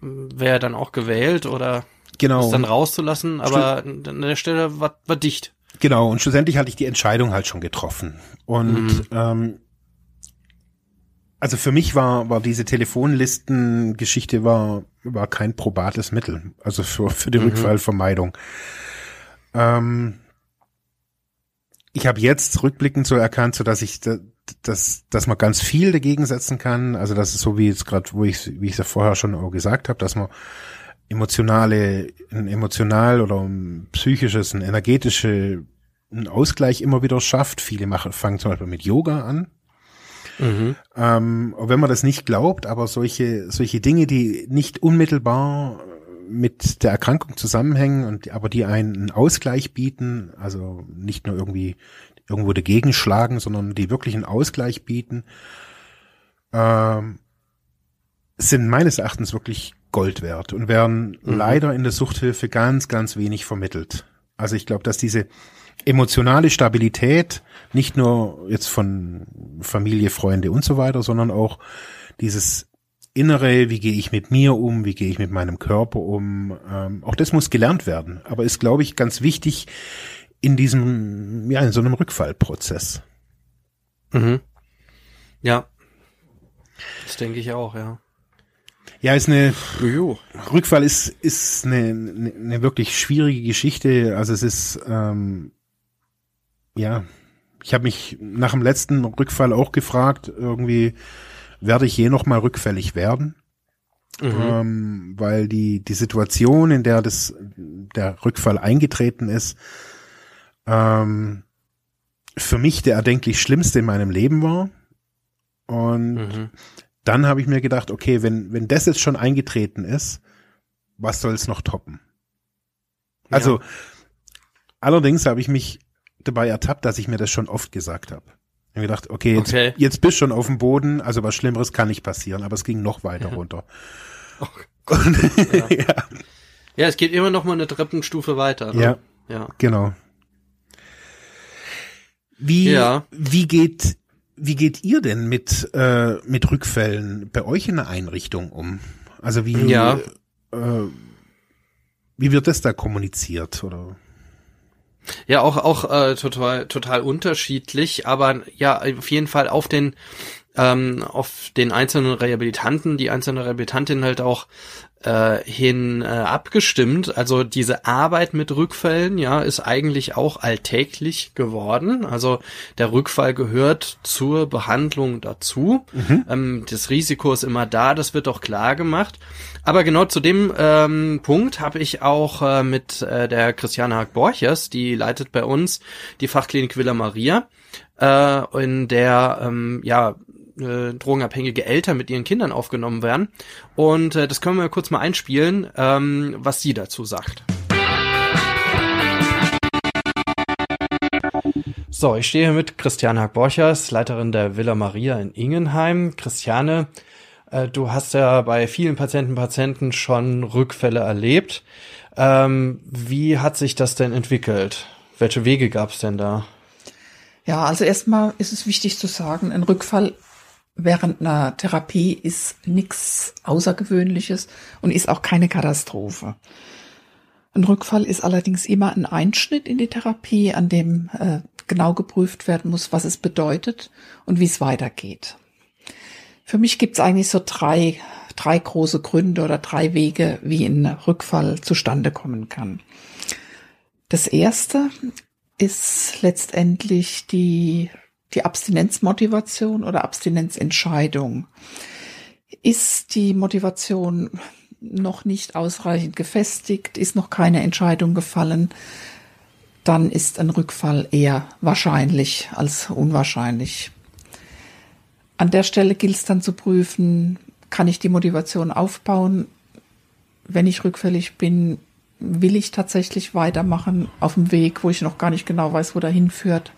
wäre dann auch gewählt oder Genau. dann rauszulassen, aber an der Stelle war, war dicht. Genau, und schlussendlich hatte ich die Entscheidung halt schon getroffen. Und ähm, also für mich war, war diese Telefonlistengeschichte war, war kein probates Mittel, also für, für die Rückfallvermeidung. Ähm, ich habe jetzt rückblickend so erkannt, so dass ich dass, dass man ganz viel dagegen setzen kann. Also das ist so wie jetzt gerade, wo ich, wie ich es ja vorher schon auch gesagt habe, dass man emotionale, ein emotional oder ein psychisches, ein energetische einen Ausgleich immer wieder schafft. Viele machen, fangen zum Beispiel mit Yoga an. Mhm. Ähm, wenn man das nicht glaubt, aber solche, solche Dinge, die nicht unmittelbar mit der Erkrankung zusammenhängen und aber die einen Ausgleich bieten, also nicht nur irgendwie irgendwo dagegen schlagen, sondern die wirklich einen Ausgleich bieten, ähm, sind meines Erachtens wirklich Gold wert und werden leider in der Suchthilfe ganz, ganz wenig vermittelt. Also ich glaube, dass diese emotionale Stabilität nicht nur jetzt von Familie, Freunde und so weiter, sondern auch dieses Innere, wie gehe ich mit mir um, wie gehe ich mit meinem Körper um, ähm, auch das muss gelernt werden. Aber ist, glaube ich, ganz wichtig in diesem, ja, in so einem Rückfallprozess. Mhm. Ja. Das denke ich auch, ja. Ja, ist eine, Jo. Rückfall ist, ist eine, eine, wirklich schwierige Geschichte. Also es ist, ähm, ja, ich habe mich nach dem letzten Rückfall auch gefragt, irgendwie werde ich je noch mal rückfällig werden, Mhm. ähm, weil die die Situation, in der das der Rückfall eingetreten ist, ähm, für mich der erdenklich schlimmste in meinem Leben war. Und Mhm. dann habe ich mir gedacht, okay, wenn, wenn das jetzt schon eingetreten ist, was soll's noch toppen? Also, allerdings habe ich mich dabei ertappt, dass ich mir das schon oft gesagt habe. Ich habe gedacht, okay, jetzt, Okay. jetzt bist schon auf dem Boden, also was Schlimmeres kann nicht passieren, aber es ging noch weiter runter. Oh Und, (laughs) ja. Ja, es geht immer noch mal eine Treppenstufe weiter. Ne? Ja. Ja. genau. Wie, Ja. wie geht, wie geht ihr denn mit, äh, mit Rückfällen bei euch in der Einrichtung um? Also wie, Ja. äh, wie wird das da kommuniziert oder? Ja, auch auch äh, total total unterschiedlich, aber ja auf jeden Fall auf den ähm, auf den einzelnen Rehabilitanten, die einzelne Rehabilitantin halt auch äh, hin äh, abgestimmt. Also diese Arbeit mit Rückfällen, ja, ist eigentlich auch alltäglich geworden. Also der Rückfall gehört zur Behandlung dazu. Mhm. Ähm, das Risiko ist immer da, das wird auch klar gemacht. Aber genau zu dem ähm, Punkt habe ich auch äh, mit äh, der Christiane Haag-Borchers, die leitet bei uns die Fachklinik Villa Maria, äh, in der ähm, ja äh, drogenabhängige Eltern mit ihren Kindern aufgenommen werden. Und äh, das können wir kurz mal einspielen, ähm, was sie dazu sagt. So, ich stehe hier mit Christiane Hack-Borchers, Leiterin der Villa Maria in Ingenheim. Christiane, äh, du hast ja bei vielen Patienten Patienten schon Rückfälle erlebt. Ähm, wie hat sich das denn entwickelt? Welche Wege gab es denn da? Ja, also erstmal ist es wichtig zu sagen, ein Rückfall während einer Therapie ist nichts Außergewöhnliches und ist auch keine Katastrophe. Ein Rückfall ist allerdings immer ein Einschnitt in die Therapie, an dem äh, genau geprüft werden muss, was es bedeutet und wie es weitergeht. Für mich gibt es eigentlich so drei, drei große Gründe oder drei Wege, wie ein Rückfall zustande kommen kann. Das erste ist letztendlich die die Abstinenzmotivation oder Abstinenzentscheidung. Ist die Motivation noch nicht ausreichend gefestigt, ist noch keine Entscheidung gefallen, dann ist ein Rückfall eher wahrscheinlich als unwahrscheinlich. An der Stelle gilt es dann zu prüfen, kann ich die Motivation aufbauen? Wenn ich rückfällig bin, will ich tatsächlich weitermachen auf dem Weg, wo ich noch gar nicht genau weiß, wo dahin führt?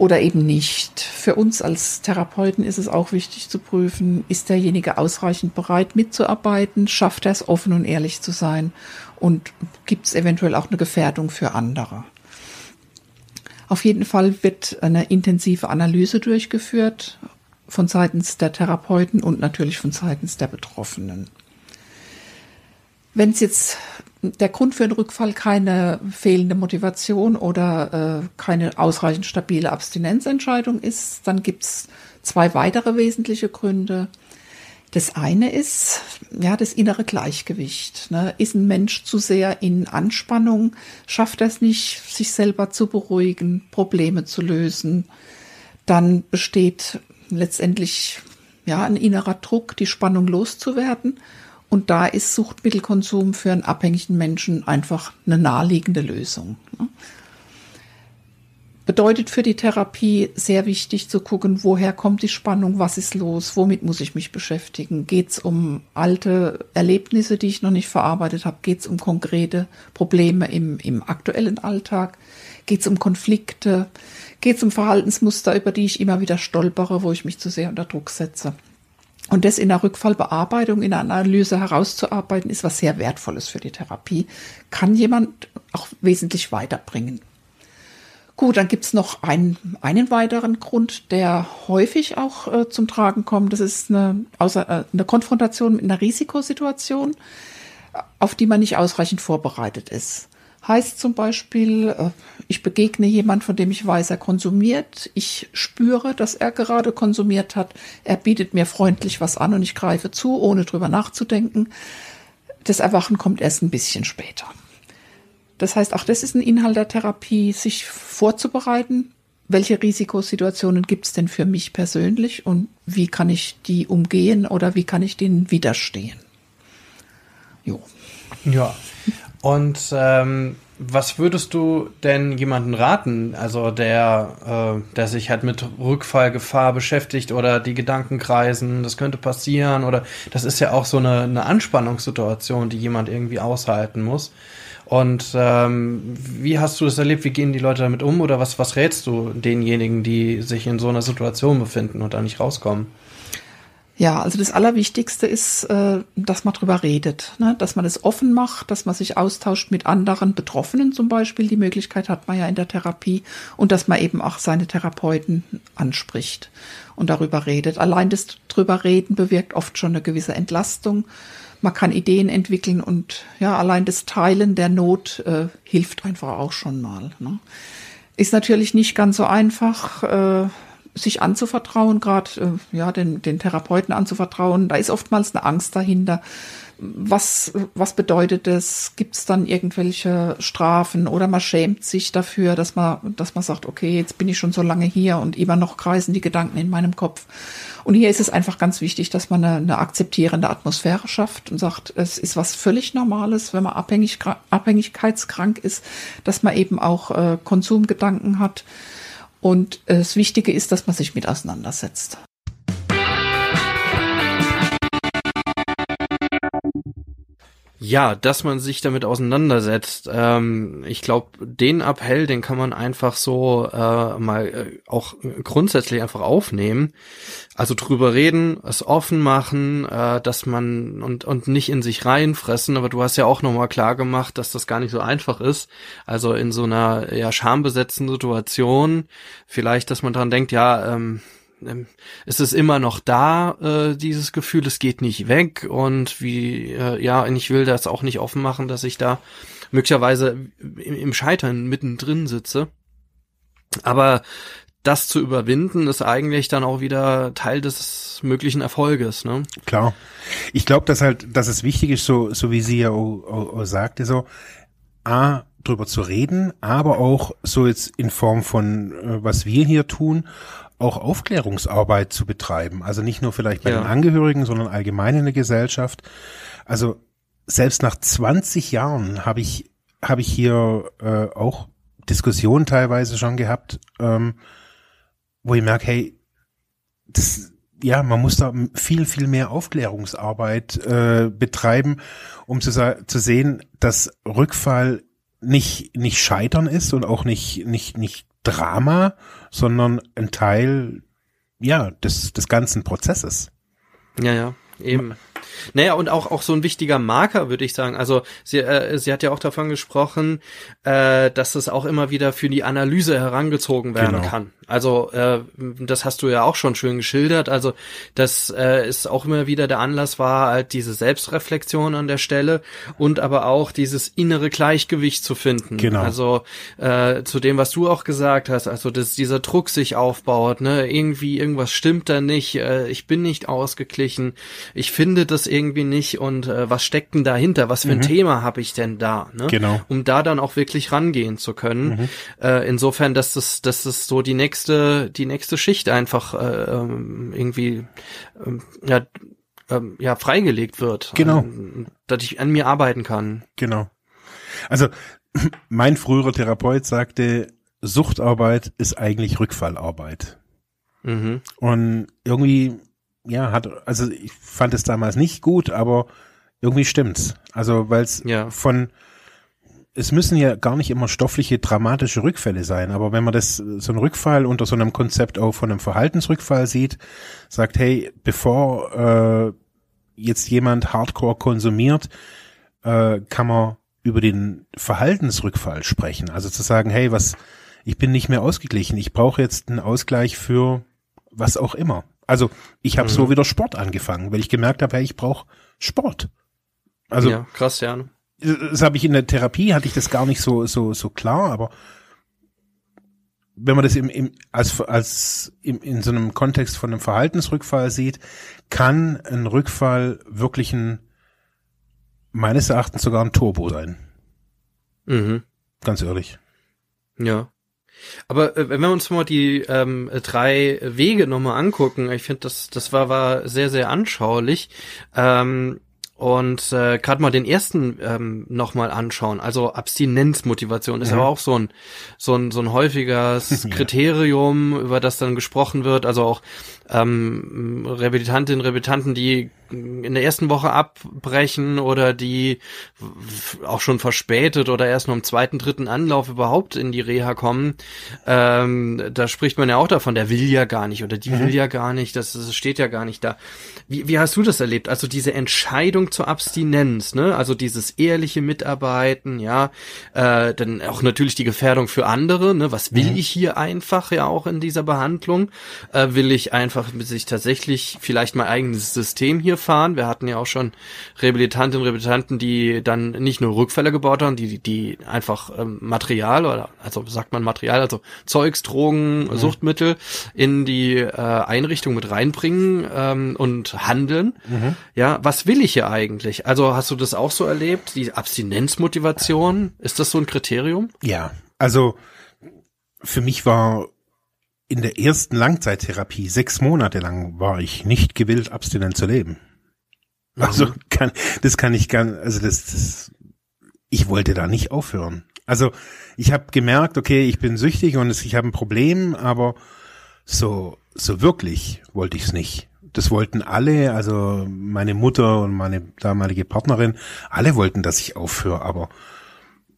Oder eben nicht. Für uns als Therapeuten ist es auch wichtig zu prüfen, ist derjenige ausreichend bereit mitzuarbeiten, schafft er es offen und ehrlich zu sein und gibt es eventuell auch eine Gefährdung für andere. Auf jeden Fall wird eine intensive Analyse durchgeführt von seitens der Therapeuten und natürlich von seitens der Betroffenen. Wenn es jetzt der Grund für einen Rückfall keine fehlende Motivation oder äh, keine ausreichend stabile Abstinenzentscheidung ist, dann gibt's zwei weitere wesentliche Gründe. Das eine ist ja das innere Gleichgewicht. Ne? Ist ein Mensch zu sehr in Anspannung, schafft er es nicht, sich selber zu beruhigen, Probleme zu lösen, dann besteht letztendlich ja ein innerer Druck, die Spannung loszuwerden. Und da ist Suchtmittelkonsum für einen abhängigen Menschen einfach eine naheliegende Lösung. Ne? Bedeutet für die Therapie sehr wichtig zu gucken, woher kommt die Spannung, was ist los, womit muss ich mich beschäftigen. Geht es um alte Erlebnisse, die ich noch nicht verarbeitet habe? Geht es um konkrete Probleme im, im aktuellen Alltag? Geht es um Konflikte? Geht es um Verhaltensmuster, über die ich immer wieder stolpere, wo ich mich zu sehr unter Druck setze? Und das in der Rückfallbearbeitung, in der Analyse herauszuarbeiten, ist was sehr Wertvolles für die Therapie, kann jemand auch wesentlich weiterbringen. Gut, dann gibt's noch einen, einen weiteren Grund, der häufig auch äh, zum Tragen kommt. Das ist eine, außer, äh, eine Konfrontation mit einer Risikosituation, auf die man nicht ausreichend vorbereitet ist. Heißt zum Beispiel, äh, ich begegne jemand, von dem ich weiß, er konsumiert. Ich spüre, dass er gerade konsumiert hat. Er bietet mir freundlich was an und ich greife zu, ohne drüber nachzudenken. Das Erwachen kommt erst ein bisschen später. Das heißt, auch das ist ein Inhalt der Therapie, sich vorzubereiten. Welche Risikosituationen gibt es denn für mich persönlich und wie kann ich die umgehen oder wie kann ich denen widerstehen? Jo. Ja, und ähm, was würdest du denn jemanden raten, also der, äh, der sich halt mit Rückfallgefahr beschäftigt oder die Gedanken kreisen, das könnte passieren oder das ist ja auch so eine, eine Anspannungssituation, die jemand irgendwie aushalten muss. Und ähm, wie hast du das erlebt? Wie gehen die Leute damit um? Oder was, was rätst du denjenigen, die sich in so einer Situation befinden und da nicht rauskommen? Ja, also das Allerwichtigste ist, äh, dass man drüber redet, ne? dass man es offen macht, dass man sich austauscht mit anderen Betroffenen zum Beispiel. Die Möglichkeit hat man ja in der Therapie und dass man eben auch seine Therapeuten anspricht und darüber redet. Allein das drüber reden bewirkt oft schon eine gewisse Entlastung. man kann Ideen entwickeln und ja, allein das Teilen der Not äh, hilft einfach auch schon mal. Ne? Ist natürlich nicht ganz so einfach, äh, sich anzuvertrauen, gerade äh, ja, den, den Therapeuten anzuvertrauen. Da ist oftmals eine Angst dahinter was, was bedeutet das? Gibt es dann irgendwelche Strafen oder man schämt sich dafür, dass man, dass man sagt, okay, jetzt bin ich schon so lange hier und immer noch kreisen die Gedanken in meinem Kopf. Und hier ist es einfach ganz wichtig, dass man eine, eine akzeptierende Atmosphäre schafft und sagt, es ist was völlig Normales, wenn man abhängig, abhängigkeitskrank ist, dass man eben auch äh, Konsumgedanken hat. Und äh, das Wichtige ist, dass man sich mit auseinandersetzt. Ja, dass man sich damit auseinandersetzt. Ähm, ich glaube, den Appell, den kann man einfach so äh, mal äh, auch grundsätzlich einfach aufnehmen. Also drüber reden, es offen machen, äh, dass man und und nicht in sich reinfressen. Aber du hast ja auch nochmal klar gemacht, dass das gar nicht so einfach ist. Also in so einer ja schambesetzten Situation, vielleicht, dass man dran denkt, ja. Ähm, es ist immer noch da, äh, dieses Gefühl, es geht nicht weg und wie, äh, ja, ich will das auch nicht offen machen, dass ich da möglicherweise im, im Scheitern mittendrin sitze. Aber das zu überwinden, ist eigentlich dann auch wieder Teil des möglichen Erfolges, ne? Klar. Ich glaube, dass halt, dass es wichtig ist, so, so wie sie ja auch, auch, auch sagte, so, A, drüber zu reden, aber auch so jetzt in Form von, äh, was wir hier tun, auch Aufklärungsarbeit zu betreiben. Also nicht nur vielleicht bei ja. den Angehörigen, sondern allgemein in der Gesellschaft. Also selbst nach 20 Jahren habe ich, habe ich hier äh, auch Diskussionen teilweise schon gehabt, ähm, wo ich merke, hey, das, ja, man muss da viel, viel mehr Aufklärungsarbeit äh, betreiben, um zu, zu sehen, dass Rückfall nicht, nicht Scheitern ist und auch nicht, nicht, nicht Drama, sondern ein Teil, ja, des, des ganzen Prozesses. Ja, ja, eben. Naja, und auch, auch so ein wichtiger Marker, würde ich sagen. Also sie, äh, sie hat ja auch davon gesprochen, äh, dass es auch immer wieder für die Analyse herangezogen werden genau. kann. Also äh, das hast du ja auch schon schön geschildert. Also das äh, ist auch immer wieder der Anlass war, halt diese Selbstreflexion an der Stelle und aber auch dieses innere Gleichgewicht zu finden. Genau. Also äh, zu dem, was du auch gesagt hast, also dass dieser Druck sich aufbaut, ne, irgendwie irgendwas stimmt da nicht, äh, ich bin nicht ausgeglichen, ich finde das irgendwie nicht und äh, was steckt denn dahinter? Was für ein mhm. Thema habe ich denn da? Ne? Genau. Um da dann auch wirklich rangehen zu können. Mhm. Äh, insofern, dass das, dass das so die nächste, die nächste Schicht einfach äh, ähm, irgendwie ähm, ja, ähm, ja freigelegt wird. Genau. Ähm, dass ich an mir arbeiten kann. Genau. Also (clears throat) mein früherer Therapeut sagte, Suchtarbeit ist eigentlich Rückfallarbeit. Mhm. Und irgendwie ja, hat, also ich fand es damals nicht gut, aber irgendwie stimmt's. Also, weil es ja. von, es müssen ja gar nicht immer stoffliche, dramatische Rückfälle sein, aber wenn man das, so einen Rückfall unter so einem Konzept auch von einem Verhaltensrückfall sieht, sagt, hey, bevor äh, jetzt jemand Hardcore konsumiert, äh, kann man über den Verhaltensrückfall sprechen. Also zu sagen, hey, was, ich bin nicht mehr ausgeglichen, ich brauche jetzt einen Ausgleich für was auch immer. Also ich habe mhm. so wieder Sport angefangen, weil ich gemerkt habe, hey, ich brauche Sport. Also ja, krass, ja. Das habe ich in der Therapie, hatte ich das gar nicht so so so klar, aber wenn man das im, im als als im, in so einem Kontext von einem Verhaltensrückfall sieht, kann ein Rückfall wirklich ein meines Erachtens sogar ein Turbo sein. Mhm. Ganz ehrlich. Ja. Aber äh, wenn wir uns mal die ähm, drei Wege nochmal angucken, ich finde, das, das war, war sehr, sehr anschaulich. Ähm, und äh, gerade mal den ersten ähm, nochmal anschauen. Also Abstinenzmotivation ist mhm. aber auch so ein so ein so ein häufiges (laughs) Kriterium, über das dann gesprochen wird. Also auch ähm, Rehabilitantinnen, Rehabilitanten, die in der ersten Woche abbrechen oder die auch schon verspätet oder erst nur im zweiten, dritten Anlauf überhaupt in die Reha kommen, ähm, da spricht man ja auch davon, der will ja gar nicht oder die mhm. will ja gar nicht, das, das steht ja gar nicht da. Wie, wie hast du das erlebt? Also diese Entscheidung zur Abstinenz, ne? Also dieses ehrliche Mitarbeiten, ja, äh, dann auch natürlich die Gefährdung für andere, ne? Was will mhm. ich hier einfach ja auch in dieser Behandlung? Äh, will ich einfach sich tatsächlich vielleicht mein eigenes System hier gefahren. Wir hatten ja auch schon Rehabilitantinnen und Rehabilitanten, die dann nicht nur Rückfälle gebaut haben, die, die einfach ähm, Material oder, also sagt man Material, also Zeugs, Drogen, mhm. Suchtmittel in die äh, Einrichtung mit reinbringen ähm, und handeln. Mhm. Ja, was will ich hier eigentlich? Also hast du das auch so erlebt? Die Abstinenzmotivation, ist das so ein Kriterium? Ja, also für mich war in der ersten Langzeittherapie, sechs Monate lang, war ich nicht gewillt, abstinent zu leben. Also mhm. kann, das kann ich gar, also das, das, ich wollte da nicht aufhören. Also ich habe gemerkt, okay, ich bin süchtig und ich habe ein Problem, aber so, so wirklich wollte ich es nicht. Das wollten alle, also meine Mutter und meine damalige Partnerin, alle wollten, dass ich aufhöre, aber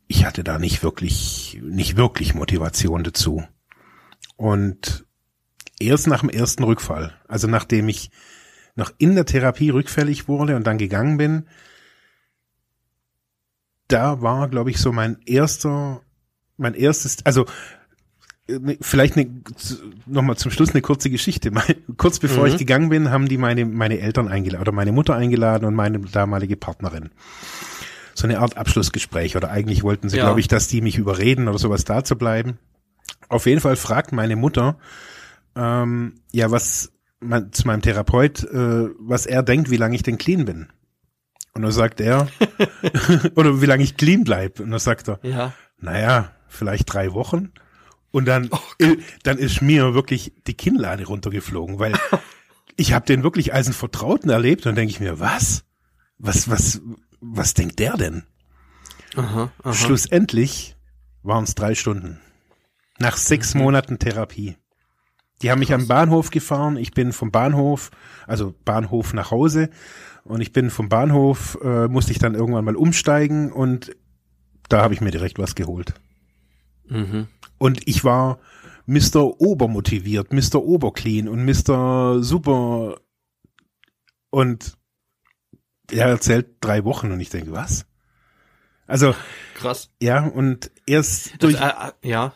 ich hatte da nicht wirklich, nicht wirklich Motivation dazu. Und erst nach dem ersten Rückfall, also nachdem ich noch in der Therapie rückfällig wurde und dann gegangen bin, da war, glaube ich, so mein erster, mein erstes, also ne, vielleicht eine, nochmal zum Schluss eine kurze Geschichte. (laughs) Kurz bevor mhm. ich gegangen bin, haben die meine, meine Eltern eingeladen oder meine Mutter eingeladen und meine damalige Partnerin. So eine Art Abschlussgespräch oder eigentlich wollten sie, ja. glaube ich, dass die mich überreden oder sowas da zu bleiben. Auf jeden Fall fragt meine Mutter, ähm, ja, was mein, zu meinem Therapeut, äh, was er denkt, wie lange ich denn clean bin. Und dann sagt er, (laughs) (laughs) oder wie lange ich clean bleib. Und dann sagt er, ja. naja, vielleicht drei Wochen. Und dann, oh dann ist mir wirklich die Kinnlade runtergeflogen, weil (laughs) ich habe den wirklich als einen Vertrauten erlebt und denke ich mir, was? Was, was, was denkt der denn? Aha, aha. Schlussendlich waren es drei Stunden. Nach sechs mhm. Monaten Therapie. Die haben mich am Bahnhof gefahren. Ich bin vom Bahnhof, also Bahnhof nach Hause. Und ich bin vom Bahnhof, äh, musste ich dann irgendwann mal umsteigen und da habe ich mir direkt was geholt. Mhm. Und ich war Mr. Obermotiviert, Mr. Oberclean und Mr. Super. Und er erzählt drei Wochen und ich denke, was? Also krass. Ja, und erst durch das, äh, äh, ja.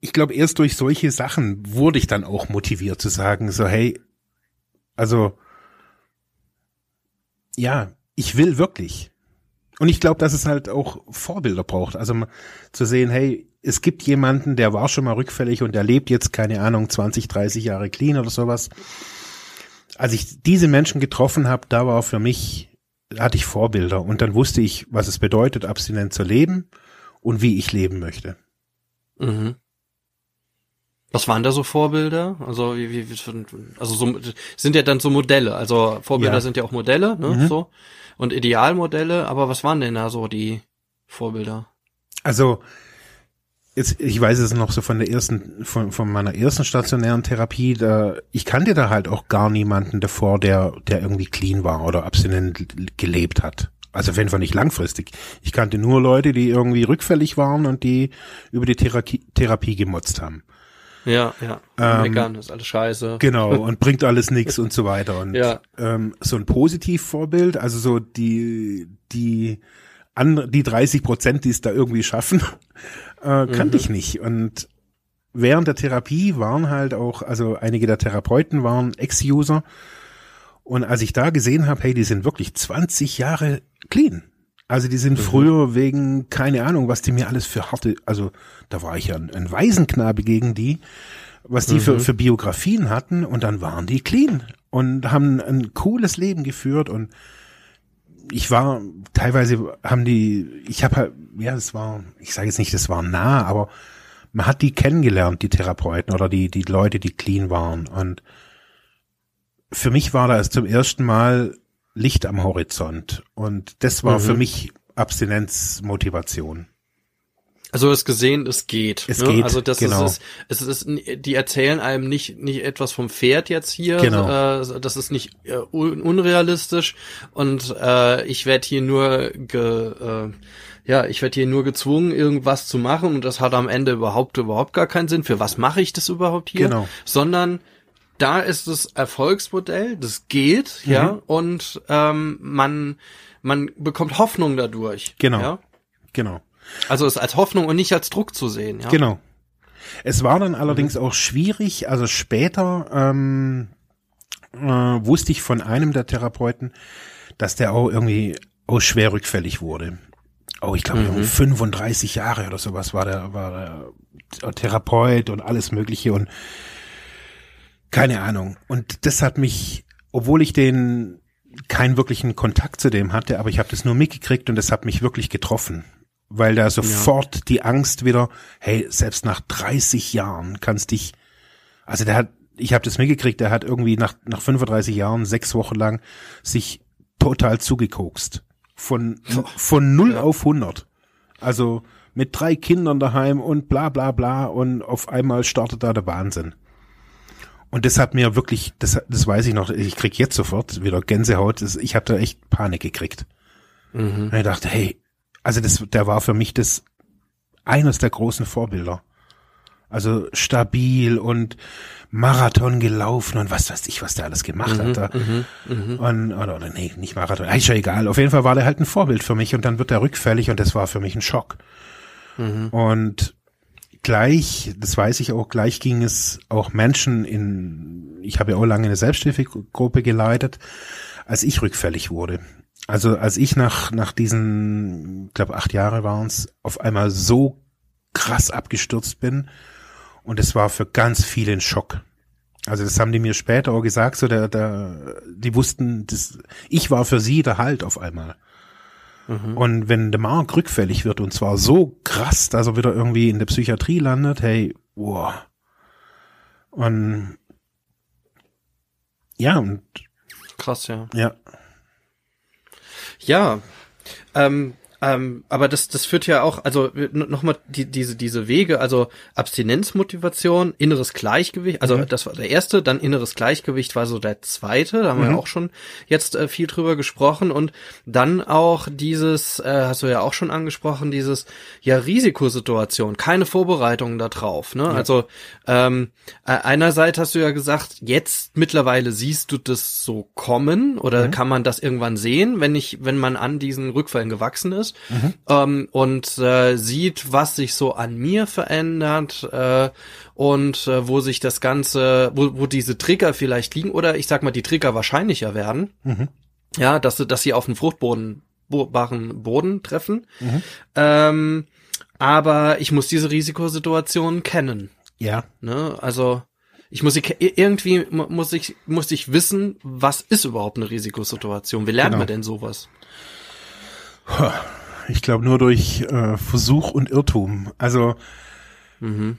Ich glaube, erst durch solche Sachen wurde ich dann auch motiviert zu sagen, so, hey, also, ja, ich will wirklich. Und ich glaube, dass es halt auch Vorbilder braucht. Also zu sehen, hey, es gibt jemanden, der war schon mal rückfällig und der lebt jetzt, keine Ahnung, 20, 30 Jahre clean oder sowas. Als ich diese Menschen getroffen habe, da war für mich, hatte ich Vorbilder und dann wusste ich, was es bedeutet, abstinent zu leben und wie ich leben möchte. Mhm. Was waren da so Vorbilder? Also wie, wie, also so sind ja dann so Modelle. Also Vorbilder ja. sind ja auch Modelle, ne? Mhm. So und Idealmodelle. Aber was waren denn da so die Vorbilder? Also jetzt, ich weiß es noch so von der ersten, von, von meiner ersten stationären Therapie. Da, ich kannte da halt auch gar niemanden davor, der der irgendwie clean war oder abstinent gelebt hat. Also auf jeden Fall nicht langfristig. Ich kannte nur Leute, die irgendwie rückfällig waren und die über die Therapie, Therapie gemotzt haben. Ja, ja. Ähm, Meckern ist alles scheiße. Genau, (laughs) und bringt alles nix und so weiter. Und ja. ähm, so ein Positivvorbild, also so die, die andere, die 30 Prozent, die es da irgendwie schaffen, (laughs) äh, kannte mhm. ich nicht. Und während der Therapie waren halt auch, also einige der Therapeuten waren Ex-User. Und als ich da gesehen habe, hey, die sind wirklich 20 Jahre clean. Also die sind mhm. früher wegen, keine Ahnung, was die mir alles für harte, also da war ich ja ein, ein Waisenknabe gegen die, was die mhm. für, für Biografien hatten und dann waren die clean und haben ein cooles Leben geführt und ich war, teilweise haben die, ich habe halt, ja, es war, ich sage jetzt nicht, das war nah, aber man hat die kennengelernt, die Therapeuten oder die, die Leute, die clean waren und für mich war das zum ersten Mal Licht am Horizont. Und das war mhm. für mich Abstinenzmotivation. Also du hast gesehen, es geht. Es ne? geht. Also das genau. ist es, ist die erzählen einem nicht nicht etwas vom Pferd jetzt hier. Genau. Äh, das ist nicht äh, un unrealistisch und äh, ich werde hier nur ge, äh, ja, ich werde hier nur gezwungen, irgendwas zu machen und das hat am Ende überhaupt überhaupt gar keinen Sinn. Für was mache ich das überhaupt hier? Genau. Sondern da ist das Erfolgsmodell, das geht, mhm. ja, und ähm, man man bekommt Hoffnung dadurch. Genau. Ja? Genau. Also es als Hoffnung und nicht als Druck zu sehen, ja. Genau. Es war dann allerdings mhm. auch schwierig, also später, ähm, äh, wusste ich von einem der Therapeuten, dass der auch irgendwie auch schwer rückfällig wurde. Oh, ich glaube, mhm. 35 Jahre oder sowas war der, war der Therapeut und alles Mögliche und keine Ahnung. Und das hat mich, obwohl ich den keinen wirklichen Kontakt zu dem hatte, aber ich habe das nur mitgekriegt und das hat mich wirklich getroffen, weil da sofort ja. die Angst wieder, hey, selbst nach 30 Jahren kannst dich, also der hat, ich habe das mitgekriegt, der hat irgendwie nach nach 35 Jahren sechs Wochen lang sich total zugekokst von (laughs) von null ja. auf 100, also mit drei Kindern daheim und bla bla bla und auf einmal startet da der Wahnsinn. Und das hat mir wirklich, das, das weiß ich noch, ich krieg jetzt sofort wieder Gänsehaut. Ich habe da echt Panik gekriegt. Mhm. Und ich dachte, hey, also das, der war für mich das eines der großen Vorbilder. Also stabil und Marathon gelaufen und was weiß ich, was der alles gemacht mhm, hat. Da. Mhm, mhm. und, oder, oder nee, nicht Marathon, ist ja egal. Auf jeden Fall war der halt ein Vorbild für mich und dann wird er rückfällig und das war für mich ein Schock. Mhm. Und gleich, das weiß ich auch, gleich ging es auch Menschen in, ich habe ja auch lange eine Selbsthilfegruppe geleitet, als ich rückfällig wurde. Also als ich nach, nach diesen, ich glaube acht Jahre waren es, auf einmal so krass abgestürzt bin und es war für ganz viele ein Schock. Also das haben die mir später auch gesagt, so der, der, die wussten, das, ich war für sie der Halt auf einmal. Mhm. Und wenn der Mark rückfällig wird und zwar so krass, dass er wieder irgendwie in der Psychiatrie landet, hey, wow. Und ja, und krass, ja. Ja. Ja, ähm, ähm, aber das, das führt ja auch, also nochmal die, diese, diese Wege, also Abstinenzmotivation, inneres Gleichgewicht, also mhm. das war der erste, dann inneres Gleichgewicht war so der zweite, da haben mhm. wir ja auch schon jetzt äh, viel drüber gesprochen und dann auch dieses, äh, hast du ja auch schon angesprochen, dieses, ja, Risikosituation, keine Vorbereitungen da drauf, ne? Ja. Also ähm, äh, einerseits hast du ja gesagt, jetzt mittlerweile siehst du das so kommen oder mhm. kann man das irgendwann sehen, wenn ich, wenn man an diesen Rückfällen gewachsen ist mhm. ähm, und äh, sieht, was sich so an mir verändert äh, und äh, wo sich das Ganze, wo, wo diese Trigger vielleicht liegen oder ich sag mal, die Trigger wahrscheinlicher werden. Mhm. Ja, dass, dass sie auf den fruchtbaren Boden treffen. Mhm. Ähm, aber ich muss diese Risikosituation kennen. Ja. Ne? Also ich muss irgendwie muss ich muss ich wissen, was ist überhaupt eine Risikosituation? Wie lernt genau. man denn sowas? Ich glaube nur durch äh, Versuch und Irrtum. Also, mhm.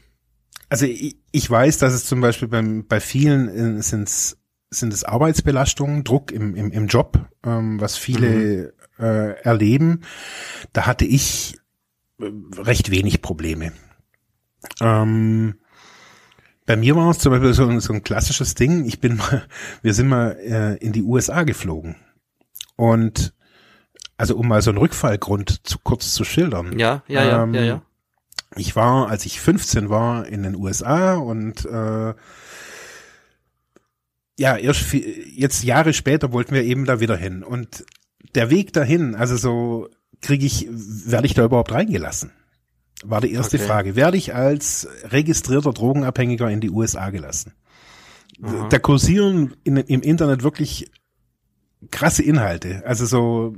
also ich, ich, weiß, dass es zum Beispiel beim, bei vielen äh, sind's, sind es Arbeitsbelastungen, Druck im, im, im Job, ähm, was viele mhm. äh, erleben. Da hatte ich äh, recht wenig Probleme. Ähm, bei mir war es zum Beispiel so, so ein klassisches Ding. Ich bin mal, (laughs) wir sind mal äh, in die USA geflogen und also um mal so einen Rückfallgrund zu kurz zu schildern. Ja, ja, ja, ähm, ja, ja. Ich war, als ich 15 war, in den USA und äh, ja, erst jetzt Jahre später wollten wir eben da wieder hin. Und der Weg dahin, also so kriege ich, werde ich da überhaupt reingelassen? War die erste okay. Frage. Werde ich als registrierter Drogenabhängiger in die USA gelassen? Aha. Da kursieren in, im Internet wirklich krasse Inhalte. Also so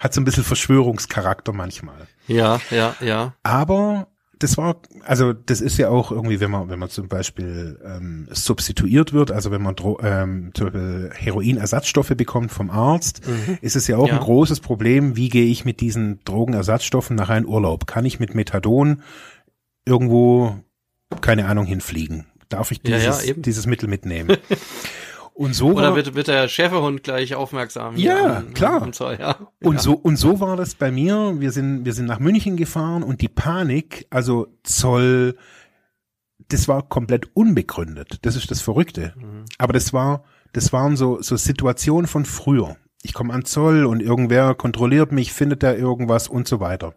hat so ein bisschen Verschwörungscharakter manchmal. Ja, ja, ja. Aber das war, also das ist ja auch irgendwie, wenn man, wenn man zum Beispiel ähm, substituiert wird, also wenn man ähm, zum Beispiel Heroinersatzstoffe bekommt vom Arzt, mhm. ist es ja auch ja. ein großes Problem, wie gehe ich mit diesen Drogenersatzstoffen nach einem Urlaub? Kann ich mit Methadon irgendwo, keine Ahnung, hinfliegen? Darf ich dieses, ja, ja, dieses Mittel mitnehmen? (laughs) Und so Oder wird, wird der Schäferhund gleich aufmerksam? Ja, an, klar. Und, so, ja. und so, und so war das bei mir. Wir sind, wir sind nach München gefahren und die Panik, also Zoll, das war komplett unbegründet. Das ist das Verrückte. Mhm. Aber das war, das waren so, so Situationen von früher. Ich komme an Zoll und irgendwer kontrolliert mich, findet da irgendwas und so weiter.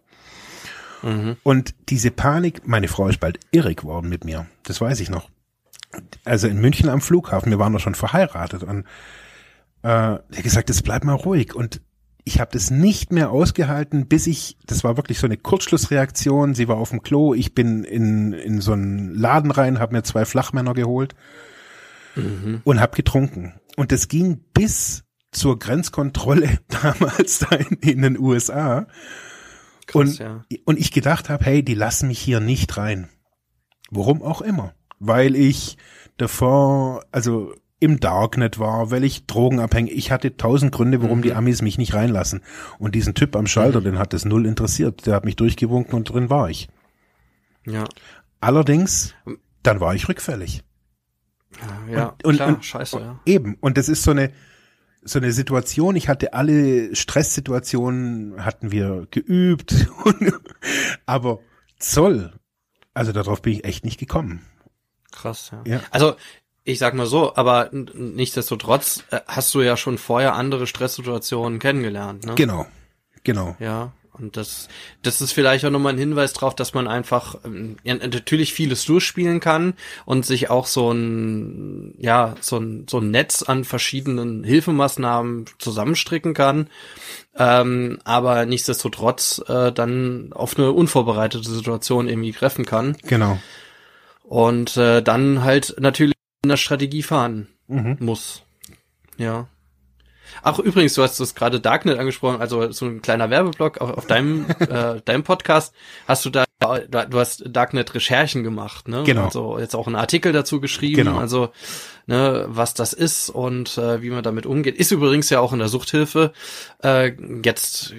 Mhm. Und diese Panik, meine Frau ist bald irre geworden mit mir. Das weiß ich noch also in München am Flughafen, wir waren doch schon verheiratet und äh, er hat gesagt, jetzt bleib mal ruhig und ich habe das nicht mehr ausgehalten, bis ich, das war wirklich so eine Kurzschlussreaktion, sie war auf dem Klo, ich bin in, in so einen Laden rein, habe mir zwei Flachmänner geholt mhm. und habe getrunken. Und das ging bis zur Grenzkontrolle (laughs) damals da in, in den USA. Krass, und, ja. und ich gedacht habe, hey, die lassen mich hier nicht rein. Warum auch immer. Weil ich davor, also im Darknet war, weil ich drogenabhängig, ich hatte tausend Gründe, warum mhm. die Amis mich nicht reinlassen. Und diesen Typ am Schalter, mhm. den hat das null interessiert. Der hat mich durchgewunken und drin war ich. Ja. Allerdings, dann war ich rückfällig. Ja, und, und, klar, und, scheiße, ja. Eben. Und das ist so eine, so eine Situation, ich hatte alle Stresssituationen, hatten wir geübt, (laughs) aber Zoll, also darauf bin ich echt nicht gekommen. Krass, ja. ja. Also ich sag mal so, aber nichtsdestotrotz äh, hast du ja schon vorher andere Stresssituationen kennengelernt, ne? Genau, genau. Ja, und das, das ist vielleicht auch nochmal ein Hinweis darauf, dass man einfach ähm, ja, natürlich vieles durchspielen kann und sich auch so ein, ja, so ein, so ein Netz an verschiedenen Hilfemaßnahmen zusammenstricken kann. Ähm, aber nichtsdestotrotz äh, dann auf eine unvorbereitete Situation irgendwie treffen kann. Genau. Und äh, dann halt natürlich in der Strategie fahren mhm. muss. Ja. Ach, übrigens, du hast das gerade Darknet angesprochen, also so ein kleiner Werbeblock auf, auf deinem, (laughs) äh, deinem Podcast. Hast du da, du hast Darknet-Recherchen gemacht, ne? Genau. Also jetzt auch einen Artikel dazu geschrieben, genau. also ne, was das ist und äh, wie man damit umgeht. Ist übrigens ja auch in der Suchthilfe äh, jetzt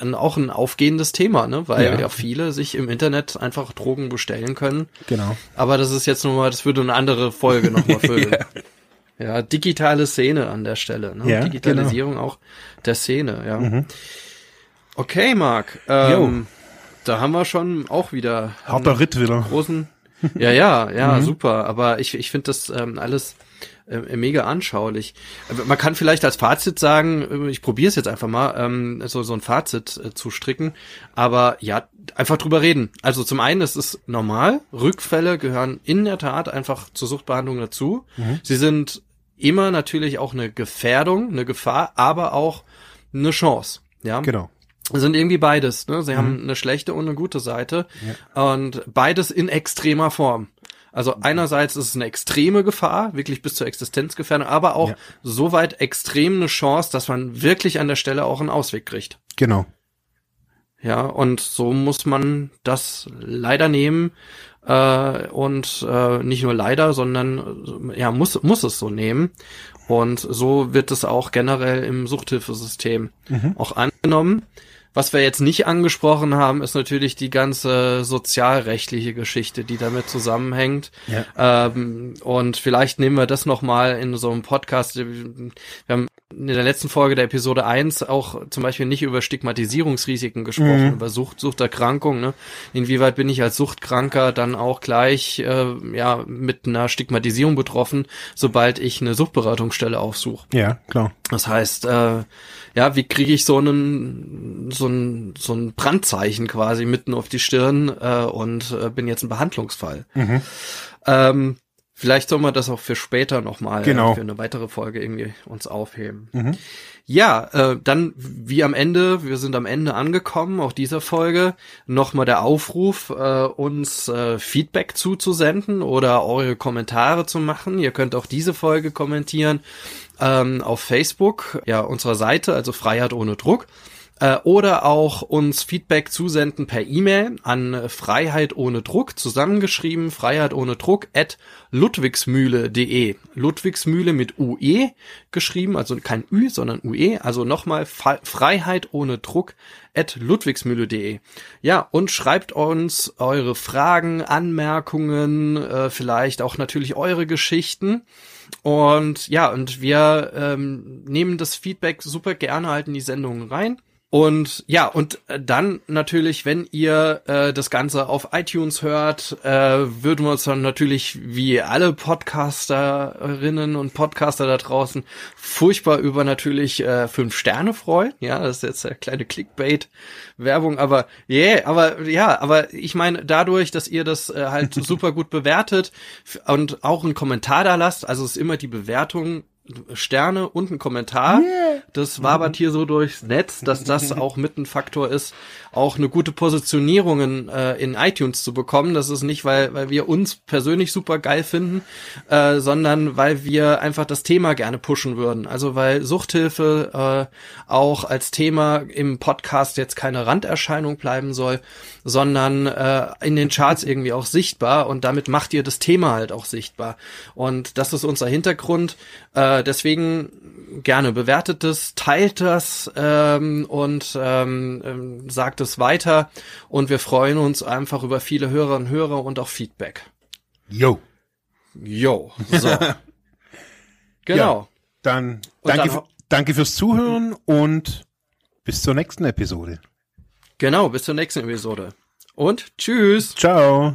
ein, auch ein aufgehendes Thema, ne? Weil ja. ja viele sich im Internet einfach Drogen bestellen können. Genau. Aber das ist jetzt nochmal, das würde eine andere Folge nochmal (laughs) füllen. ja. Ja, digitale Szene an der Stelle. Ne? Ja, Digitalisierung genau. auch der Szene, ja. Mhm. Okay, Marc. Ähm, da haben wir schon auch wieder harter Ritt wieder. Großen. Ja, ja, ja, (laughs) mhm. super. Aber ich, ich finde das ähm, alles äh, mega anschaulich. Man kann vielleicht als Fazit sagen, äh, ich probiere es jetzt einfach mal, ähm, so, so ein Fazit äh, zu stricken. Aber ja, einfach drüber reden. Also zum einen ist es normal. Rückfälle gehören in der Tat einfach zur Suchtbehandlung dazu. Mhm. Sie sind immer natürlich auch eine Gefährdung, eine Gefahr, aber auch eine Chance. Ja, genau. Sind irgendwie beides. Ne? Sie mhm. haben eine schlechte und eine gute Seite ja. und beides in extremer Form. Also einerseits ist es eine extreme Gefahr, wirklich bis zur Existenzgefährdung, aber auch ja. so weit extrem eine Chance, dass man wirklich an der Stelle auch einen Ausweg kriegt. Genau. Ja, und so muss man das leider nehmen äh, und äh, nicht nur leider, sondern ja muss muss es so nehmen. Und so wird es auch generell im Suchthilfesystem mhm. auch angenommen. Was wir jetzt nicht angesprochen haben, ist natürlich die ganze sozialrechtliche Geschichte, die damit zusammenhängt. Ja. Ähm, und vielleicht nehmen wir das nochmal in so einem Podcast. Wir haben in der letzten Folge der Episode 1 auch zum Beispiel nicht über Stigmatisierungsrisiken gesprochen, mhm. über Sucht, Suchterkrankung. Ne? Inwieweit bin ich als Suchtkranker dann auch gleich äh, ja mit einer Stigmatisierung betroffen, sobald ich eine Suchtberatungsstelle aufsuche? Ja, klar. Das heißt, äh, ja, wie kriege ich so einen so ein so ein Brandzeichen quasi mitten auf die Stirn äh, und äh, bin jetzt ein Behandlungsfall. Mhm. Ähm, vielleicht soll man das auch für später nochmal genau. für eine weitere Folge irgendwie uns aufheben. Mhm. Ja, äh, dann wie am Ende, wir sind am Ende angekommen, auch dieser Folge, nochmal der Aufruf, äh, uns äh, Feedback zuzusenden oder eure Kommentare zu machen. Ihr könnt auch diese Folge kommentieren ähm, auf Facebook, ja, unserer Seite, also Freiheit ohne Druck äh, oder auch uns Feedback zusenden per E-Mail an Freiheit ohne Druck, zusammengeschrieben, Freiheit ohne Druck at ludwigsmühle.de. Ludwigsmühle mit UE geschrieben, also kein Ü, sondern UE, also nochmal Freiheit ohne Druck at ludwigsmühle.de. Ja, und schreibt uns eure Fragen, Anmerkungen, äh, vielleicht auch natürlich eure Geschichten. Und ja, und wir ähm, nehmen das Feedback super gerne halt in die Sendungen rein. Und ja, und äh, dann natürlich, wenn ihr äh, das Ganze auf iTunes hört, äh, würden wir uns dann natürlich wie alle Podcasterinnen und Podcaster da draußen furchtbar über natürlich äh, fünf Sterne freuen. Ja, das ist jetzt eine kleine Clickbait-Werbung, aber yeah, aber ja, aber ich meine, dadurch, dass ihr das äh, halt (laughs) super gut bewertet und auch einen Kommentar da lasst, also ist immer die Bewertung Sterne und ein Kommentar. Das wabert hier so durchs Netz, dass das (laughs) auch mit ein Faktor ist, auch eine gute Positionierung in, äh, in iTunes zu bekommen. Das ist nicht, weil, weil wir uns persönlich super geil finden, äh, sondern weil wir einfach das Thema gerne pushen würden. Also weil Suchthilfe äh, auch als Thema im Podcast jetzt keine Randerscheinung bleiben soll, sondern äh, in den Charts irgendwie auch sichtbar und damit macht ihr das Thema halt auch sichtbar. Und das ist unser Hintergrund. Äh, deswegen gerne bewertet es, teilt das ähm, und ähm, ähm, sagt es weiter. Und wir freuen uns einfach über viele Hörerinnen und Hörer und auch Feedback. Yo. Jo, so. (laughs) genau. Ja, dann danke, dann- danke fürs Zuhören und bis zur nächsten Episode. Genau, bis zur nächsten Episode. Und tschüss. Ciao.